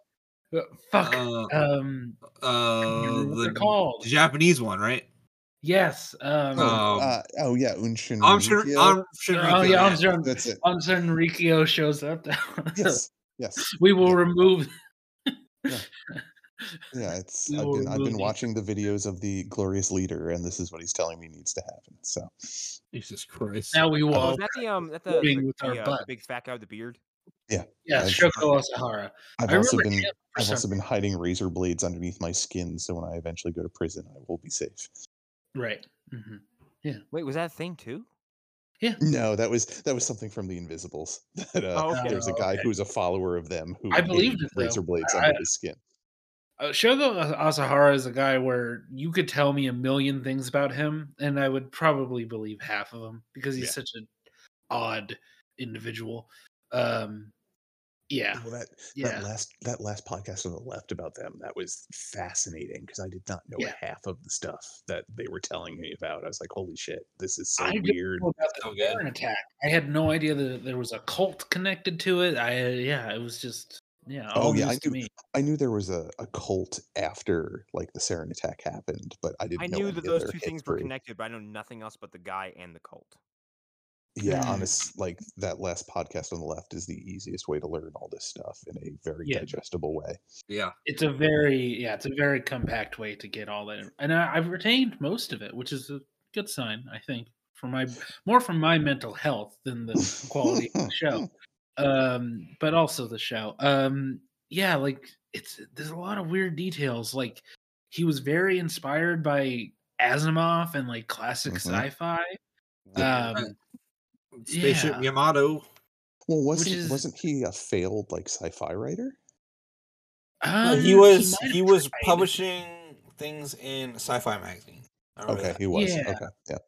uh, fuck. uh, um, uh, what the, they're called. the Japanese one, right? Yes. Um, Oh, Oh, Um, uh, oh yeah, Unshin. I'm sure. I'm sure. oh yeah, I'm sure. That's it. Once Enriqueo shows up, Yes, yes, (laughs) we will remove. yeah. It's. We I've been I've been remove these. watching the videos of the glorious leader, and this is what he's telling me needs to happen. So Jesus Christ. Now we Oh, will. is that the um that the, the, with our the, uh, the butts. big fat guy with the beard? Yeah. I've- Shoko Asahara. I've I also been I've also been hiding razor blades underneath my skin, so when I eventually go to prison, I will be safe. Right. hmm Yeah. Wait, was that a thing too? Yeah. No, that was that was something from the Invisibles. (laughs) That uh, Oh, okay. there's a Oh, guy okay. who was a follower of them who I believed hid it, though. razor blades I- under his skin. Uh, Shoko Asahara is a guy where you could tell me a million things about him, and I would probably believe half of them because he's Yeah. such an odd individual. Um, Yeah, Well, that yeah. that last that last podcast on the left about them that was fascinating because I did not know Yeah. half of the stuff that they were telling me about. I was like, "Holy shit, this is so I didn't weird." know about So good. Attack. I had no idea that there was a cult connected to it. I uh, yeah, it was just yeah. Oh, yeah, I knew- me. I knew there was a, a cult after like the sarin attack happened, but I didn't. I know knew that those their two things were connected, but I know nothing else but the guy and the cult. Yeah, Mm. honest, like that last podcast on the left is the easiest way to learn all this stuff in a very Yeah. digestible way. Yeah. It's a very yeah, it's a very compact way to get all that, and I, I've retained most of it, which is a good sign, I think, for my more from my mental health than the quality of the show, (laughs) um, but also the show. Um, yeah, like it's there's a lot of weird details. Like he was very inspired by Asimov and like classic Mhm. sci-fi. Yeah. Um, Spaceship Yeah. Yamato. Well, wasn't is- wasn't he a failed like sci-fi writer? Uh, um, he was might he, was tried. publishing things in Sci-Fi magazine. Okay, that. he was. Yeah. Okay, yeah.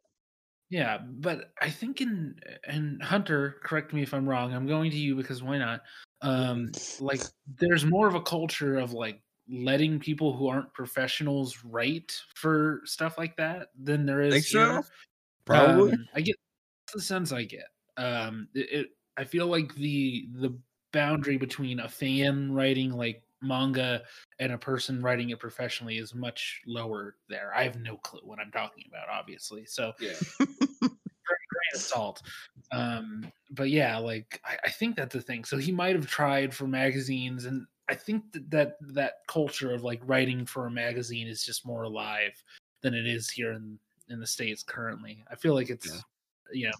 Yeah, but I think in and Hunter, correct me if I'm wrong. I'm going to you because why not? Um, like there's more of a culture of like letting people who aren't professionals write for stuff like that than there is. Think here. so? Probably. Um, I get that's the sense I get. Um, it, it I feel like the the boundary between a fan writing like manga and a person writing it professionally is much lower there. I have no clue what I'm talking about, obviously. So yeah. (laughs) grain of salt. Um, but yeah, like I, I think that's the thing. So he might have tried for magazines, and I think that, that that culture of like writing for a magazine is just more alive than it is here in in the states currently. I feel like it's Yeah. You know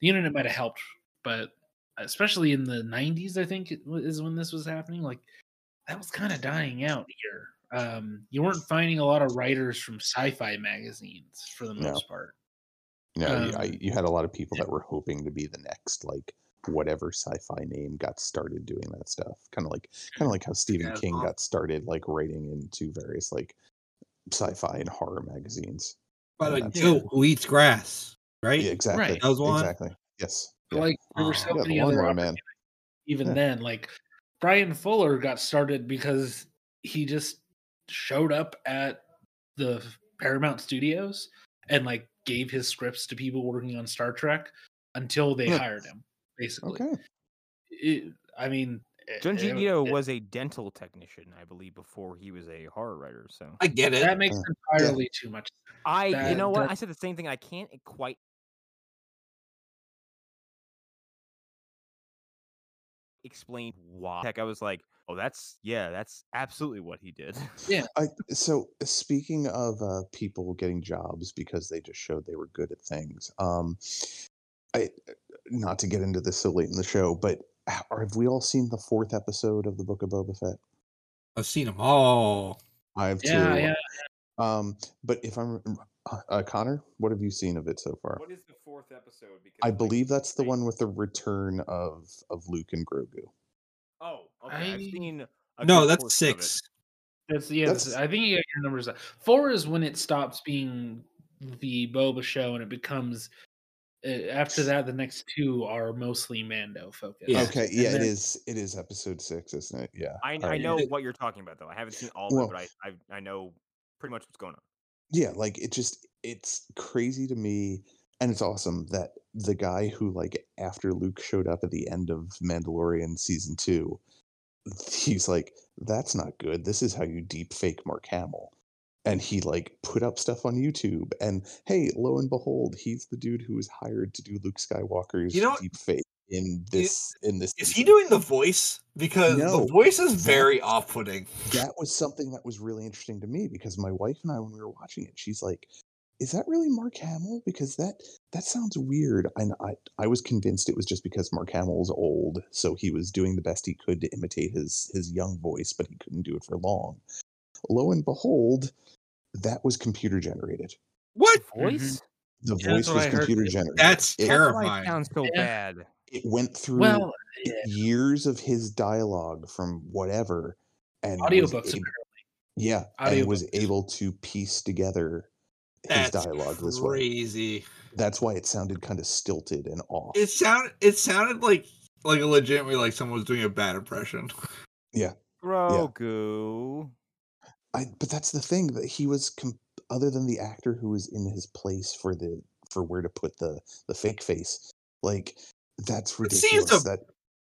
the internet might have helped, but especially in the '90s, I think it wa- is when this was happening. Like that was kind of dying out here. Um, you weren't finding a lot of writers from sci-fi magazines for the No. most part. Yeah, you, I, Um, you had a lot of people that were hoping to be the next like whatever sci-fi name got started doing that stuff. Kind of like kind of like how Stephen Yeah, King Bob. got started like writing into various like sci-fi and horror magazines. By the way, And that's- Joe who eats grass, right? Yeah, exactly. Right. That was one? Exactly. Yes. Yeah. Like there were Oh. so Yeah, the many other Lawnmower Man. even Yeah. then. Like Bryan Fuller got started because he just showed up at the Paramount Studios and like gave his scripts to people working on Star Trek until they Yeah. hired him. Basically, Okay. It- I mean, eh, Junji eh, Ito eh was a dental technician, I believe, before he was a horror writer. So I get it. that makes Yeah. entirely too much. I, you know what? that- I said the same thing. I can't quite explain why. Heck, I was like, oh, that's yeah, that's absolutely what he did. Yeah. I (laughs) so speaking of uh, people getting jobs because they just showed they were good at things. Um, I not to get into this so late in the show, but have we all seen the fourth episode of the Book of Boba Fett? I've seen them all. I have Yeah, too. yeah. Um, but if I'm uh, uh, Connor, what have you seen of it so far? what is the fourth episode? Because I believe that's the one with the return of of Luke and Grogu. Oh, okay. I've seen. a No, that's portion of it. six. That's yeah. that's- That's- I think you got your numbers. up. Four is when it stops being the Boba show and it becomes. Uh, after that, the next two are mostly Mando focused. Yeah. Okay, And yeah, it then- is. It is episode six, isn't it? Yeah. I, I alright. know It- what you're talking about, though. I haven't seen all of Well- it, but I, I I know pretty much what's going on. Yeah like it just it's crazy to me and it's awesome that the guy who like after luke showed up at the end of mandalorian season two he's like that's not good. This is how you deep fake mark hamill. And he like put up stuff on youtube and hey lo and behold he's the dude who was hired to do luke skywalker's You know- deep fake in this in this Is he doing the voice? Because No. the voice is very off-putting. that was something that was really interesting to me because my wife and I, when we were watching it, she's like, "Is that really Mark Hamill?" Because that that sounds weird. And I I was convinced it was just because Mark Hamill's old, so he was doing the best he could to imitate his his young voice, but he couldn't do it for long. Lo and behold, that was computer generated. What? Voice? The Yeah, voice was computer generated. That's it, terrible. Terrifying. it sounds so Yeah. bad. It went through Well, yeah. years of his dialogue from whatever, and was audiobooks ab- apparently. Yeah, and was able to piece together his That's dialogue this way. crazy. That's why it sounded kind of stilted and off. It sounded. It sounded like like a legitimately like someone was doing a bad impression. Yeah. Grogu. I but that's the thing that he was com- other than the actor who was in his place for the for where to put the the fake face. Like that's It seems ridiculous. a- that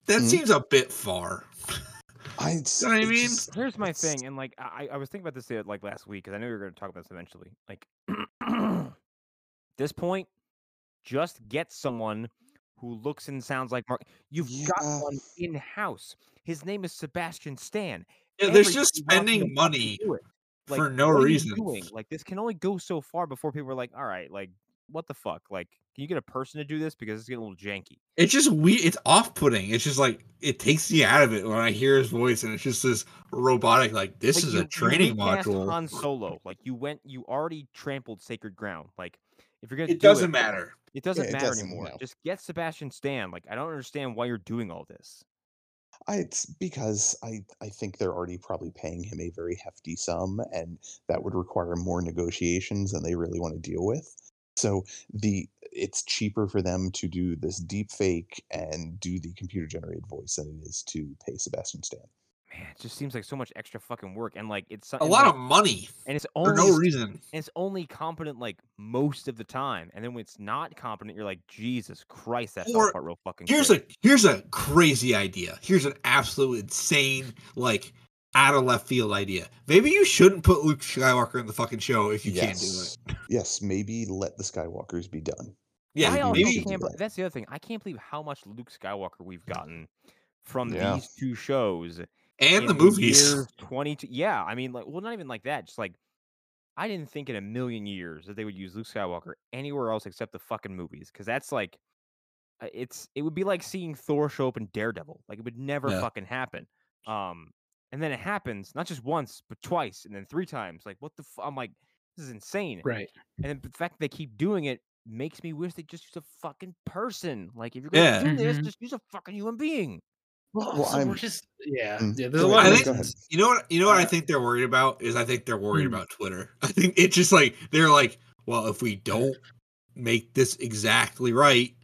That Mhm. seems a bit far. (laughs) I, know what I mean? just- Here's my thing, and like I, I was thinking about this like last week because I knew we were going to talk about this eventually. Like, (clears throat) this point, just get someone who looks and sounds like Mark. You've got one in house. His name is Sebastian Stan. Yeah, they're just Everybody wants him to spending money. Like, for no what are you reason. Like, this can only go so far before people are like, all right, like, what the fuck? Like, can you get a person to do this because it's getting a little janky? It's just we. It's off-putting. It's just like it takes me out of it when I hear his voice, and it's just this robotic. Like this Like, is you- a training recast module. Han Solo, like you went, you already trampled sacred ground. Like, if you're gonna, It do doesn't it, matter. It doesn't it matter doesn't, anymore. no. Just get Sebastian Stan. Like, I don't understand why you're doing all this. I, it's because I, I think they're already probably paying him a very hefty sum, and that would require more negotiations than they really want to deal with. So the it's cheaper for them to do this deep fake and do the computer generated voice than it is to pay Sebastian Stan. Man, it just seems like so much extra fucking work, and like it's A lot like, of money and it's for only no reason. and it's only competent like most of the time, and then when it's not competent, you're like, Jesus Christ, that fell Or apart real fucking. Here's quick. a here's a crazy idea. Here's an absolute insane, like out of left field idea. Maybe you shouldn't put Luke Skywalker in the fucking show if you can't do it. yes. Yes, maybe let the Skywalkers be done. Yeah, I maybe also maybe can't. be- that. That's the other thing. I can't believe how much Luke Skywalker we've gotten from Yeah. these two shows and the movies. 22 yeah i mean like well not even like that just like i didn't think in a million years that they would use luke skywalker anywhere else except the fucking movies because that's like uh, it's it would be like seeing thor show up in daredevil like it would never Yeah. fucking happen um and then it happens not just once but twice and then three times like what the f- i'm like this is insane Right. and then the fact that they keep doing it makes me wish they just use a fucking person like if you're gonna Yeah. do this Mhm. just use a fucking human being Well, Well, also, I'm- we're just yeah, Mm, yeah. There's go a lot I think- go ahead. reasons. You know what? You know what I Uh, think they're worried about is I think they're worried Hmm. about Twitter. (laughs) I think it's just like they're like, well, if we don't make this exactly right,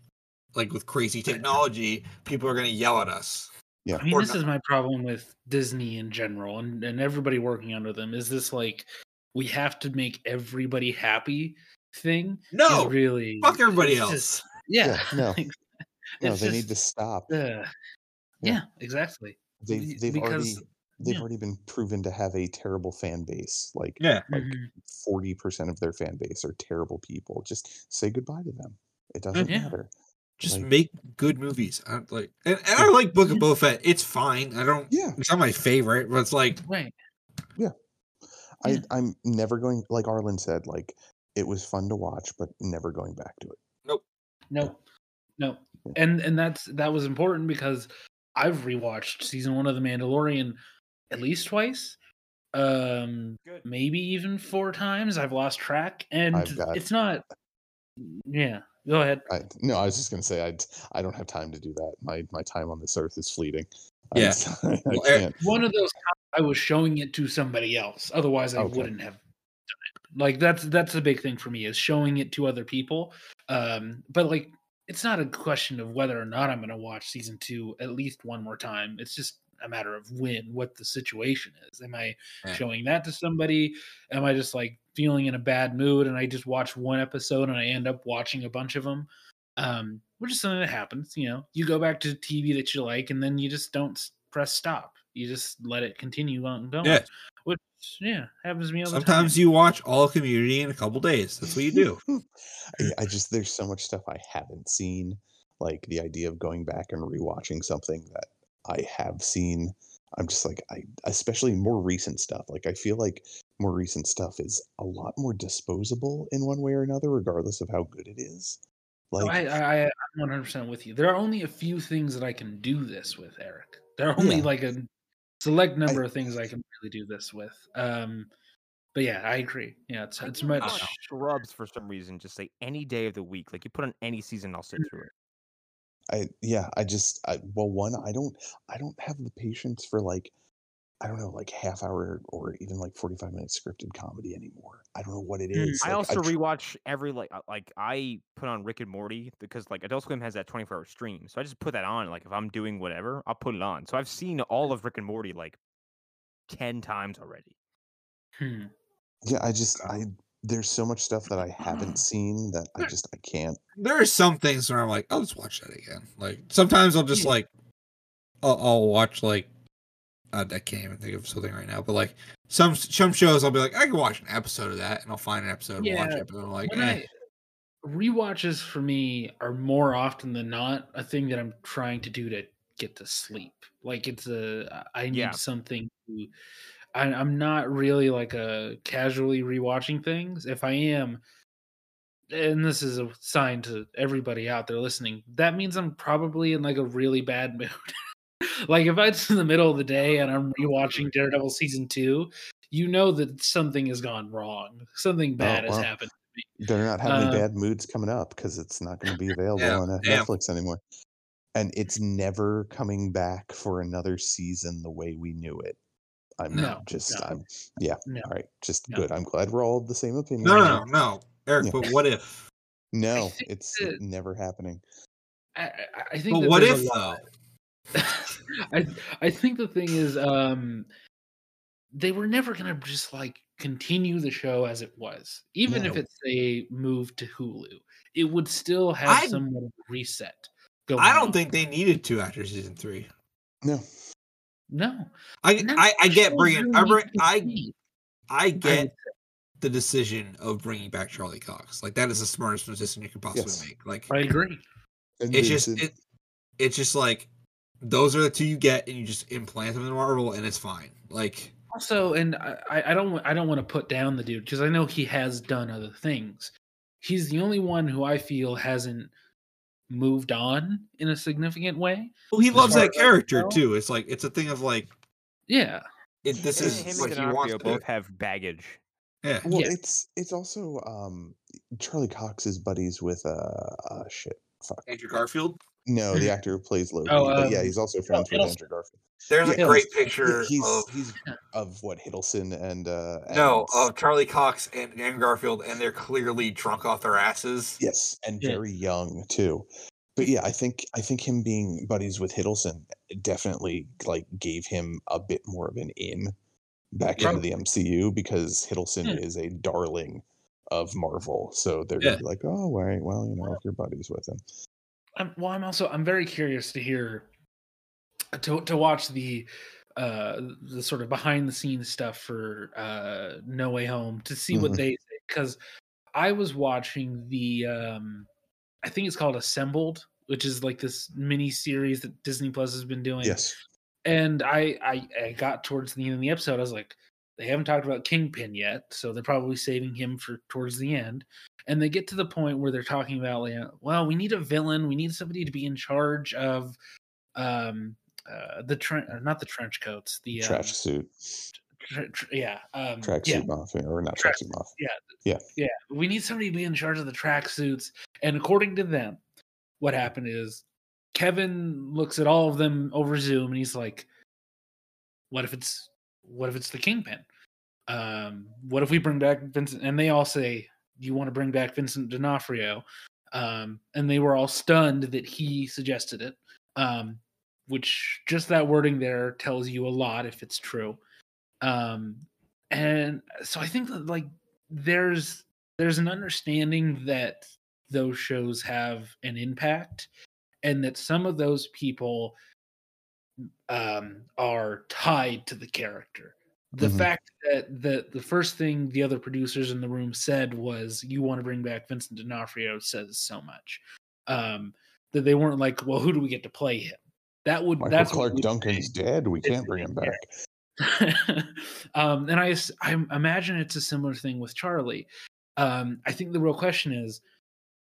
like with crazy technology, people are gonna yell at us. I mean, Or this not. is my problem with Disney in general, and and everybody working under them. Is this like we have to make everybody happy thing? No, really fuck everybody else. just- yeah, Yeah, (laughs) no. No, they need to stop. uh, yeah, exactly. They've they've already they've yeah. already been proven to have a terrible fan base. Like Yeah. like Mhm. forty percent of their fan base are terrible people. Just say goodbye to them. It doesn't yeah. matter. Just Like- make good movies. I don't like, and, and I like Book of Boba Fett. It's fine. I don't. Yeah, It's not my favorite, but it's like, Right. I Yeah. I'm never going. Like Arlen said, like it was fun to watch, but never going back to it. Nope. No, no, Yeah. and and that's that was important because I've rewatched season one of The Mandalorian at least twice, um, Good. maybe even four times. I've lost track, and I've got- it's not. Yeah, go ahead. I, no, I was just gonna say I I don't have time to do that. My my time on this earth is fleeting. I- Yeah. (laughs) I, Well. One of those I was showing it to somebody else. Otherwise, I Okay. wouldn't have done it. Like that's that's the big thing for me is showing it to other people. Um, but like it's not a question of whether or not I'm going to watch season two at least one more time. It's just a matter of when, what the situation is. Am I Yeah. showing that to somebody? Am I just like feeling in a bad mood and I just watch one episode and I end up watching a bunch of them? Um, which is something that happens. You know, you go back to TV that you like and then you just don't press stop. You just let it continue on going. Yeah. Which yeah happens to me all the sometimes time. you watch all Community in a couple days. That's what you do. (laughs) I, I just there's so much stuff I haven't seen. Like the idea of going back and rewatching something that I have seen. I'm just like I especially more recent stuff. Like I feel like more recent stuff is a lot more disposable in one way or another, regardless of how good it is. No, Like I, I, I'm 100 percent with you. There are only a few things that I can do this with, Eric. There are only Yeah. like a select number of things I can really do this with. Um, but yeah, I agree. Yeah, it's it's much. on Scrubs for some reason. Just say any day of the week. Like you put on any season, I'll sit through it. I yeah, I just I well one, I don't I don't have the patience for like I don't know, like half hour or even like 45 minute scripted comedy anymore. I don't know what it is. I Like, also tr- rewatch every like uh, like I put on Rick and Morty because like Adult Swim has that 24 hour stream. So I just put that on. Like if I'm doing whatever, I'll put it on. So I've seen all of Rick and Morty like 10 times already. Hmm. yeah, I just I there's so much stuff that I haven't (laughs) seen that I just I can't. there are some things where I'm like, I'll just watch that again. Like sometimes I'll just Yeah. like, I'll, I'll watch like, uh, I can't even think of something right now, but like some some shows I'll be like, I can watch an episode of that, and I'll find an episode and watch it. But I'm like, When eh. I rewatches for me are more often than not a thing that I'm trying to do to get to sleep. Like it's a I need Yeah. something to. I, I'm not really like a casually rewatching things. If I am, and this is a sign to everybody out there listening, that means I'm probably in like a really bad (laughs) mood. like if it's in the middle of the day and I'm rewatching (laughs) Daredevil season two, you know that something has gone wrong. Something bad has wow. happened. Better not have any Uh, bad moods coming up because it's not going to be available Yeah, on yeah. Netflix anymore. And it's never coming back for another season the way we knew it. I'm No, just, no, I'm, yeah. no, All right, just no. good. I'm glad we're all of the same opinion. no, no, no, no, Eric. Yeah. But what if? No, it's that- never happening. I, I- I think. But what if though? (laughs) I I think the thing is, um, they were never gonna just like continue the show as it was, even if it's a move to Hulu. It would still have I- somewhat of a reset. Going I don't on. think they needed to after season three. No, no. I I, I get shows bringing. I bring. I. I I get would the decision of bringing back Charlie Cox. Like that is the smartest decision you could possibly Yes. make. Like I agree. And it's just it, it's just like those are the two you get, and you just implant them in Marvel, and it's fine. Like Also, and I, I- I don't wa- I don't want to put down the dude because I know he has done other things. He's the only one who I feel hasn't moved on in a significant way. well, he loves that as I can character too. It's like it's a thing of like Yeah, it, this is him what and he wants to both have baggage. Yeah, well, yeah. it's it's also um Charlie Cox is buddies with uh, uh shit. Fuck. Andrew Garfield. No, the actor who plays Loki. Oh, but yeah, um, he's also friends with Andrew Garfield. There's Yeah, a great Yeah, picture he's of he's of what Hiddleston and uh no and- of Charlie Cox and Andrew Garfield, and they're clearly drunk off their asses. Yes, and Yeah. very young too. But yeah, I think I think him being buddies with Hiddleston definitely like gave him a bit more of an in back Yeah. into the MCU because Hiddleston Yeah. is a darling of Marvel. So they're gonna be like, oh, all right, well, you know, if you're buddies with him. I'm, well, I'm also I'm very curious to hear to to watch the uh the sort of behind the scenes stuff for uh No Way Home to see what Mhm. they because I was watching the um I think it's called Assembled, which is like this mini series that Disney Plus has been doing. Yes. and I, I I got towards the end of the episode. I was like, they haven't talked about Kingpin yet, so they're probably saving him for towards the end. And they get to the point where they're talking about, like, well, we need a villain. We need somebody to be in charge of, um, uh, the trench, not the trench coats, the um, Trash suit. tr- tr- yeah, um, Track yeah, mafia or not Track- track suit mafia. yeah. We need somebody to be in charge of the track suits. And according to them, what happened is Kevin looks at all of them over Zoom and he's like, What if it's what if it's the kingpin? Um, what if we bring back Vincent? And they all say, You want to bring back Vincent D'Onofrio? Um, and they were all stunned that he suggested it. Um, which just that wording there tells you a lot if it's true. Um, and so I think that like there's there's an understanding that those shows have an impact and that some of those people um, are tied to the character. The Mhm. fact that the the first thing the other producers in the room said was, "You want to bring back Vincent D'Onofrio," says so much. Um, that they weren't like, "Well, who do we get to play him?" That would Michael that's what Clark we- Duncan's dead. We can't bring him back. (laughs) um, and I I imagine it's a similar thing with Charlie. Um, I think the real question is,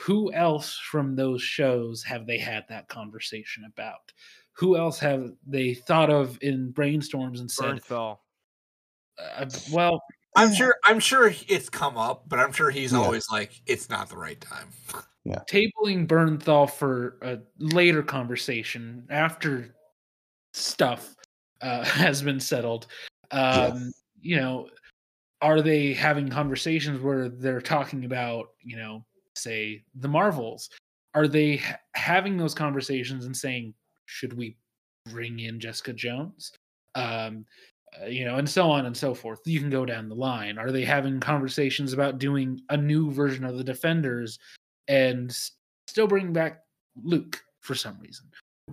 who else from those shows have they had that conversation about? Who else have they thought of in brainstorms and said, Bernthal. Uh, "Well, I'm sure. I'm sure it's come up, but I'm sure he's Yeah. always like, it's not the right time. Yeah. Tabling Bernthal for a later conversation after stuff uh, (laughs) has been settled. Um, You know, are they having conversations where they're talking about, you know, say the Marvels? Are they ha- having those conversations and saying, should we bring in Jessica Jones? Um, uh, you know, and so on and so forth. You can go down the line. Are they having conversations about doing a new version of the Defenders and still bringing back Luke for some reason?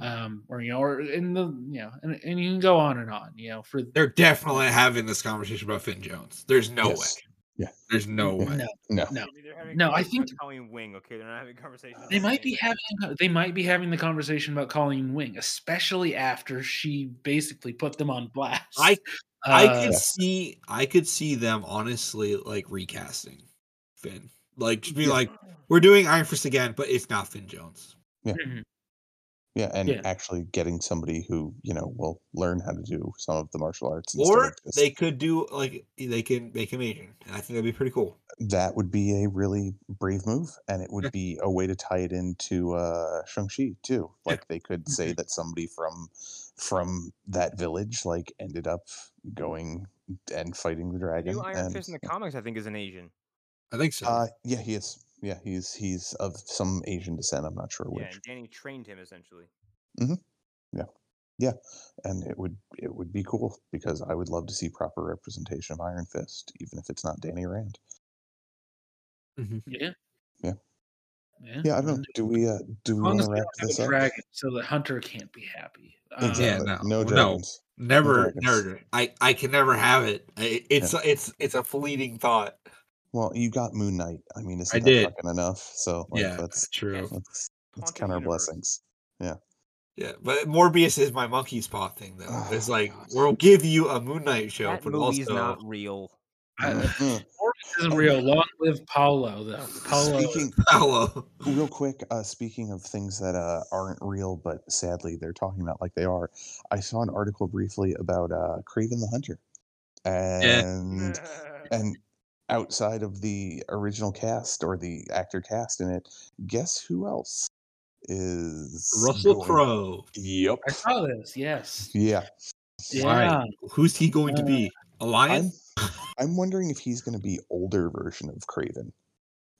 Um, or you know, or in the you know, and, and you can go on and on. You know, for They're definitely having this conversation about Finn Jones. There's no Yes. way. Yeah. There's no way. no, No. no. They're having No, I think- about Colleen Wing. Okay, they're not having conversations. They might be anything. having they might be having the conversation about Colleen Wing, especially after she basically put them on blast. I I Uh, could see I could see them honestly like recasting Finn. Like just be Yeah. like, we're doing Iron Fist again, but it's not Finn Jones. mhm. Yeah, and Yeah. actually getting somebody who you know will learn how to do some of the martial arts. Or just- they could do like they can make him Asian. I think that'd be pretty cool. that would be a really brave move, and it would be a way to tie it into uh, Shang-Chi too. Like they could say that somebody from from that village like ended up going and fighting the dragon. New Iron and, Fist in the comics, I think, is an Asian. I think so. uh, yeah, he is. Yeah, he's he's of some Asian descent. I'm not sure Yeah, which. and Danny trained him essentially. Mm-hmm. Yeah, yeah, and it would it would be cool because I would love to see proper representation of Iron Fist, even if it's not Danny Rand. yeah, Yeah. yeah. Yeah, I don't know. Do we uh do As we want to wrap this up? dragon, so the hunter can't be happy. Um, Exactly. no, no no. dragons. never, dragons. never. I I can never have it. I, it's it's it's a fleeting thought. Well, you got Moon Knight. I mean, isn't that fucking enough? So like, yeah, that's true. let's let's count our blessings. Yeah, Yeah, but Morbius is my monkey spot thing though. Oh it's like God. we'll give you a Moon Knight show, that but movie's also not real. Mhm. Morbius isn't real. Long live Paulo, though. Paulo. Speaking (laughs) Paolo. real quick, uh, speaking of things that uh, aren't real, but sadly they're talking about like they are. I saw an article briefly about uh, Kraven the Hunter, and (laughs) and outside of the original cast or the actor cast in it, guess who else is Russell going- Crowe. Yep. I saw this. Yes. Yeah. Yeah. Who's he going to uh, be? A lion? I'm I'm wondering if he's going to be older version of Kraven,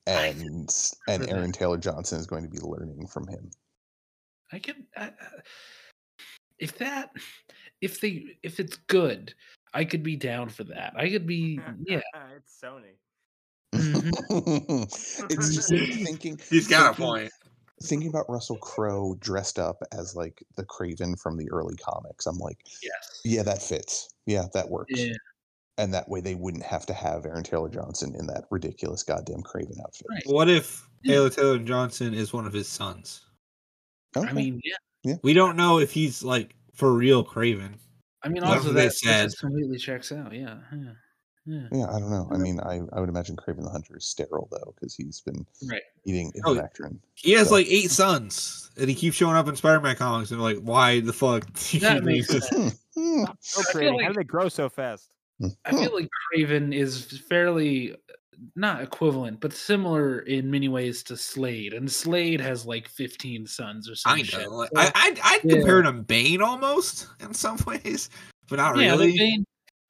I and and that. Aaron Taylor Johnson is going to be learning from him. I can. I, I- if that, if they, if it's good, I could be down for that. I could (laughs) be. Yeah. (laughs) it's Sony. Mhm. (laughs) it's just thinking. He's got a point. Thinking about Russell Crowe dressed up as like the Kraven from the early comics, I'm like, Yes. yeah, that fits. Yeah, that works. Yeah. And that way, they wouldn't have to have Aaron Taylor Johnson in that ridiculous goddamn Kraven outfit. Right. What if Yeah. Taylor Taylor Johnson is one of his sons? Okay. I mean, yeah. We don't know if he's like for real Kraven. I mean, That's also that, that said. just completely checks out. Yeah. Yeah. Yeah. yeah, I don't know. I mean, I, I would imagine Kraven the Hunter is sterile though, because he's been Right. eating Oh, Ivermectin. He has So- like eight sons, and he keeps showing up in Spider-Man comics. And like, why the fuck? That makes sense. this? (laughs) Hmm, hmm, So feel creating. How like- do they grow so fast? I feel like Kraven is fairly not equivalent, but similar in many ways to Slade, and Slade has like 15 sons or something. shit. know. Like, So- I I'd, I'd Yeah. compare him to Bane almost (laughs) in some ways, but not yeah, really. but Bane,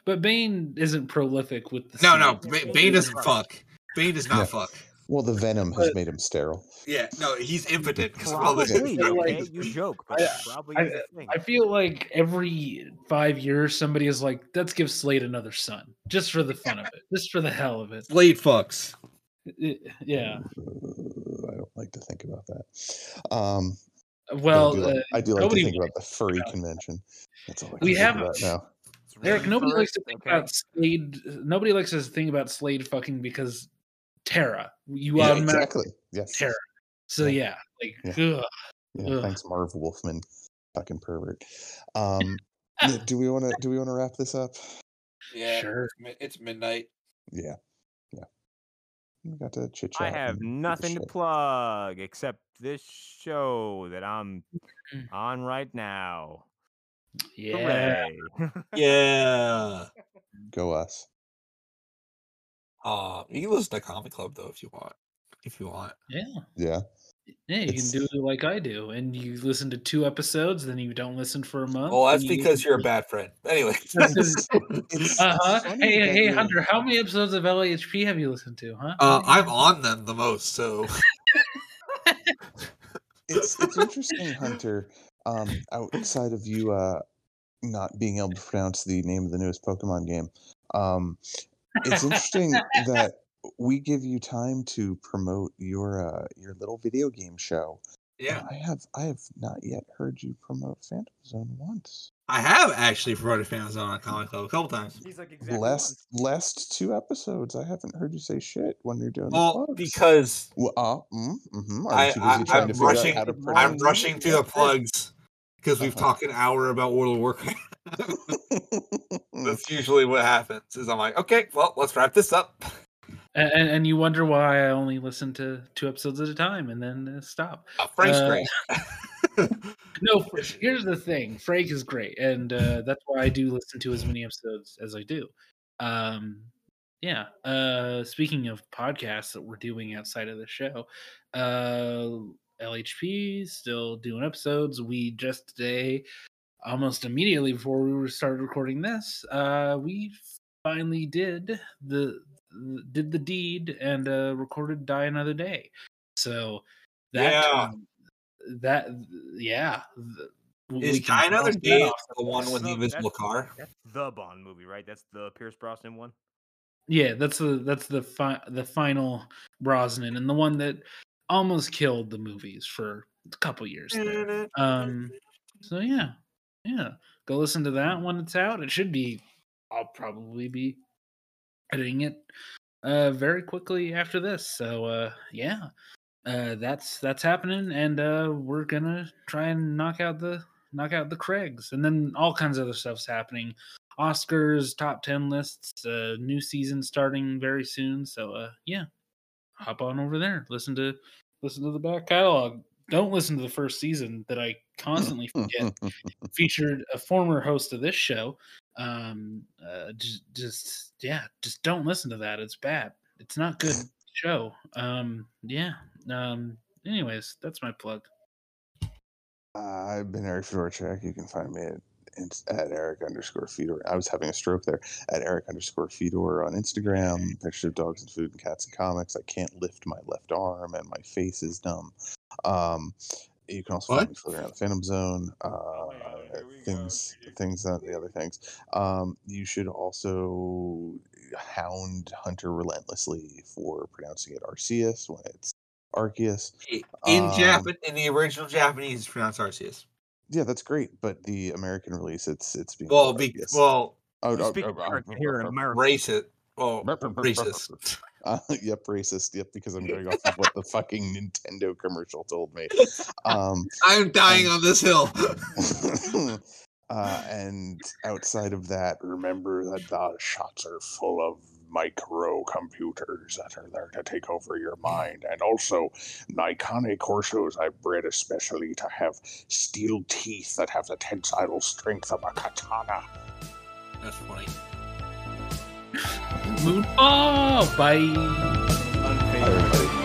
but Bane isn't prolific with the. no, no, seeds. Bane Bane is doesn't fuck. fuck. Bane does not Yeah. fuck. Well, the venom has But- made him sterile. Yeah, no, he's impotent. of Probably. Okay, like- you joke, but I- probably I- is a thing. I feel like every five years somebody is like, let's give Slade another son, just for the fun of it, just for the hell of it. Slade fucks. Yeah. I don't like to think about that. Um, Well, I do like, uh, I do like to think about the furry about convention. That's all I can We think have- about now. Eric, nobody likes to think okay? about Slade. Nobody likes to think about Slade fucking because Terra. You Yeah, automatically exactly. Yes. Terra. So Yeah. yeah, like Yeah. ugh. Yeah, Ugh. thanks, Marv Wolfman, fucking pervert. Um, (laughs) do we want to do we want to wrap this up? Yeah, Sure. it's midnight. Yeah, yeah. We got to chit chat. I have nothing to plug except this show that I'm Mm. on right now. yeah. Hooray. Yeah. (laughs) Go us. Uh, you can listen to Comic Club though if you want. If you want. Yeah. Yeah. Yeah, you It's- can do it like I do, and you listen to two episodes, then you don't listen for a month. Well, that's you because you're a (laughs) bad friend. Anyway, That's 'cause- (laughs) It's Uh-huh. Hey, hey, you're- Hunter, how many episodes of LAHP have you listened to, huh? Uh, I'm on them the most, so (laughs) it's it's interesting, Hunter. Um, outside of you uh, not being able to pronounce the name of the newest Pokemon game, um, it's interesting that (laughs) we give you time to promote your uh, your little video game show. yeah, I have I have not yet heard you promote Phantom Zone once. I have actually promoted Phantom Zone on Comic Club a couple times. He's like exactly last last two episodes, I haven't heard you say shit when you're doing Well, the plugs. because Well, uh, mm, mhm. I- you too busy I- trying I'm rushing- to I'm pronounce I'm it? rushing through the (laughs) plugs because we've Uh-huh. talked an hour about World of Warcraft. That's (laughs) usually what happens. Is I'm like, okay, well, let's wrap this up. (laughs) And, and, and you wonder why I only listen to two episodes at a time and then uh, stop. Uh, Frank's Uh, great. (laughs) No, here's the thing Frank is great, and uh, that's why I do listen to as many episodes as I do. Um, yeah. Uh, speaking of podcasts that we're doing outside of the show, uh, LHP still doing episodes. We just today, almost immediately before we started recording this, uh, we finally did the did the deed and uh, recorded "Die Another Day." So that Yeah. that yeah. th- we Is Die Another Day off the one with the That's- invisible that's- car? That's the Bond movie, right? That's the Pierce Brosnan one. Yeah, that's the that's the fi- the final Brosnan and the one that almost killed the movies for a couple years. There. (laughs) Um, so yeah, yeah, go listen to that when it's out. It should be. I'll probably be editing it uh very quickly after this. So uh yeah, uh that's that's happening, and uh we're gonna try and knock out the knock out the Craigs, and then all kinds of other stuff's happening. Oscars top 10 lists, uh, new season starting very soon. So, uh, yeah, hop on over there. Listen to, listen to the back catalog. Don't listen to the first season that I constantly (laughs) forget featured a former host of this show. Um, uh, just, just, yeah, just don't listen to that. It's bad. It's not good show. Um, yeah. Um, anyways, that's my plug. I've been Eric Fedorchak. You can find me at, at Eric underscore Fedor. I was having a stroke there. At Eric underscore Fedor on Instagram. Pictures of dogs and food and cats and comics. I can't lift my left arm and my face is numb. Um, you can also What? find me floating around the Phantom Zone. Uh, things, things that the other things. Um, you should also hound Hunter relentlessly for pronouncing it Arceus when it's Arceus. In Um, Japan, in the original Japanese, it's pronounced Arceus. Yeah, that's great, but the American release, it's it's being Well, be, Arceus. well, oh, You oh, speak oh, oh, American oh, here in oh, America. racist. Well, racist. (laughs) Uh, (laughs) yep, racist. Yep, because I'm going off of what the (laughs) fucking Nintendo commercial told me. (laughs) Um, I'm dying Um, on this hill. uh, and outside of that, remember that the shots are full of microcomputers that are there to take over your mind. And also, Nikon Corsos I bred especially to have steel teeth that have the tensile strength of a katana. That's funny. Moon. Oh, bye. Bye.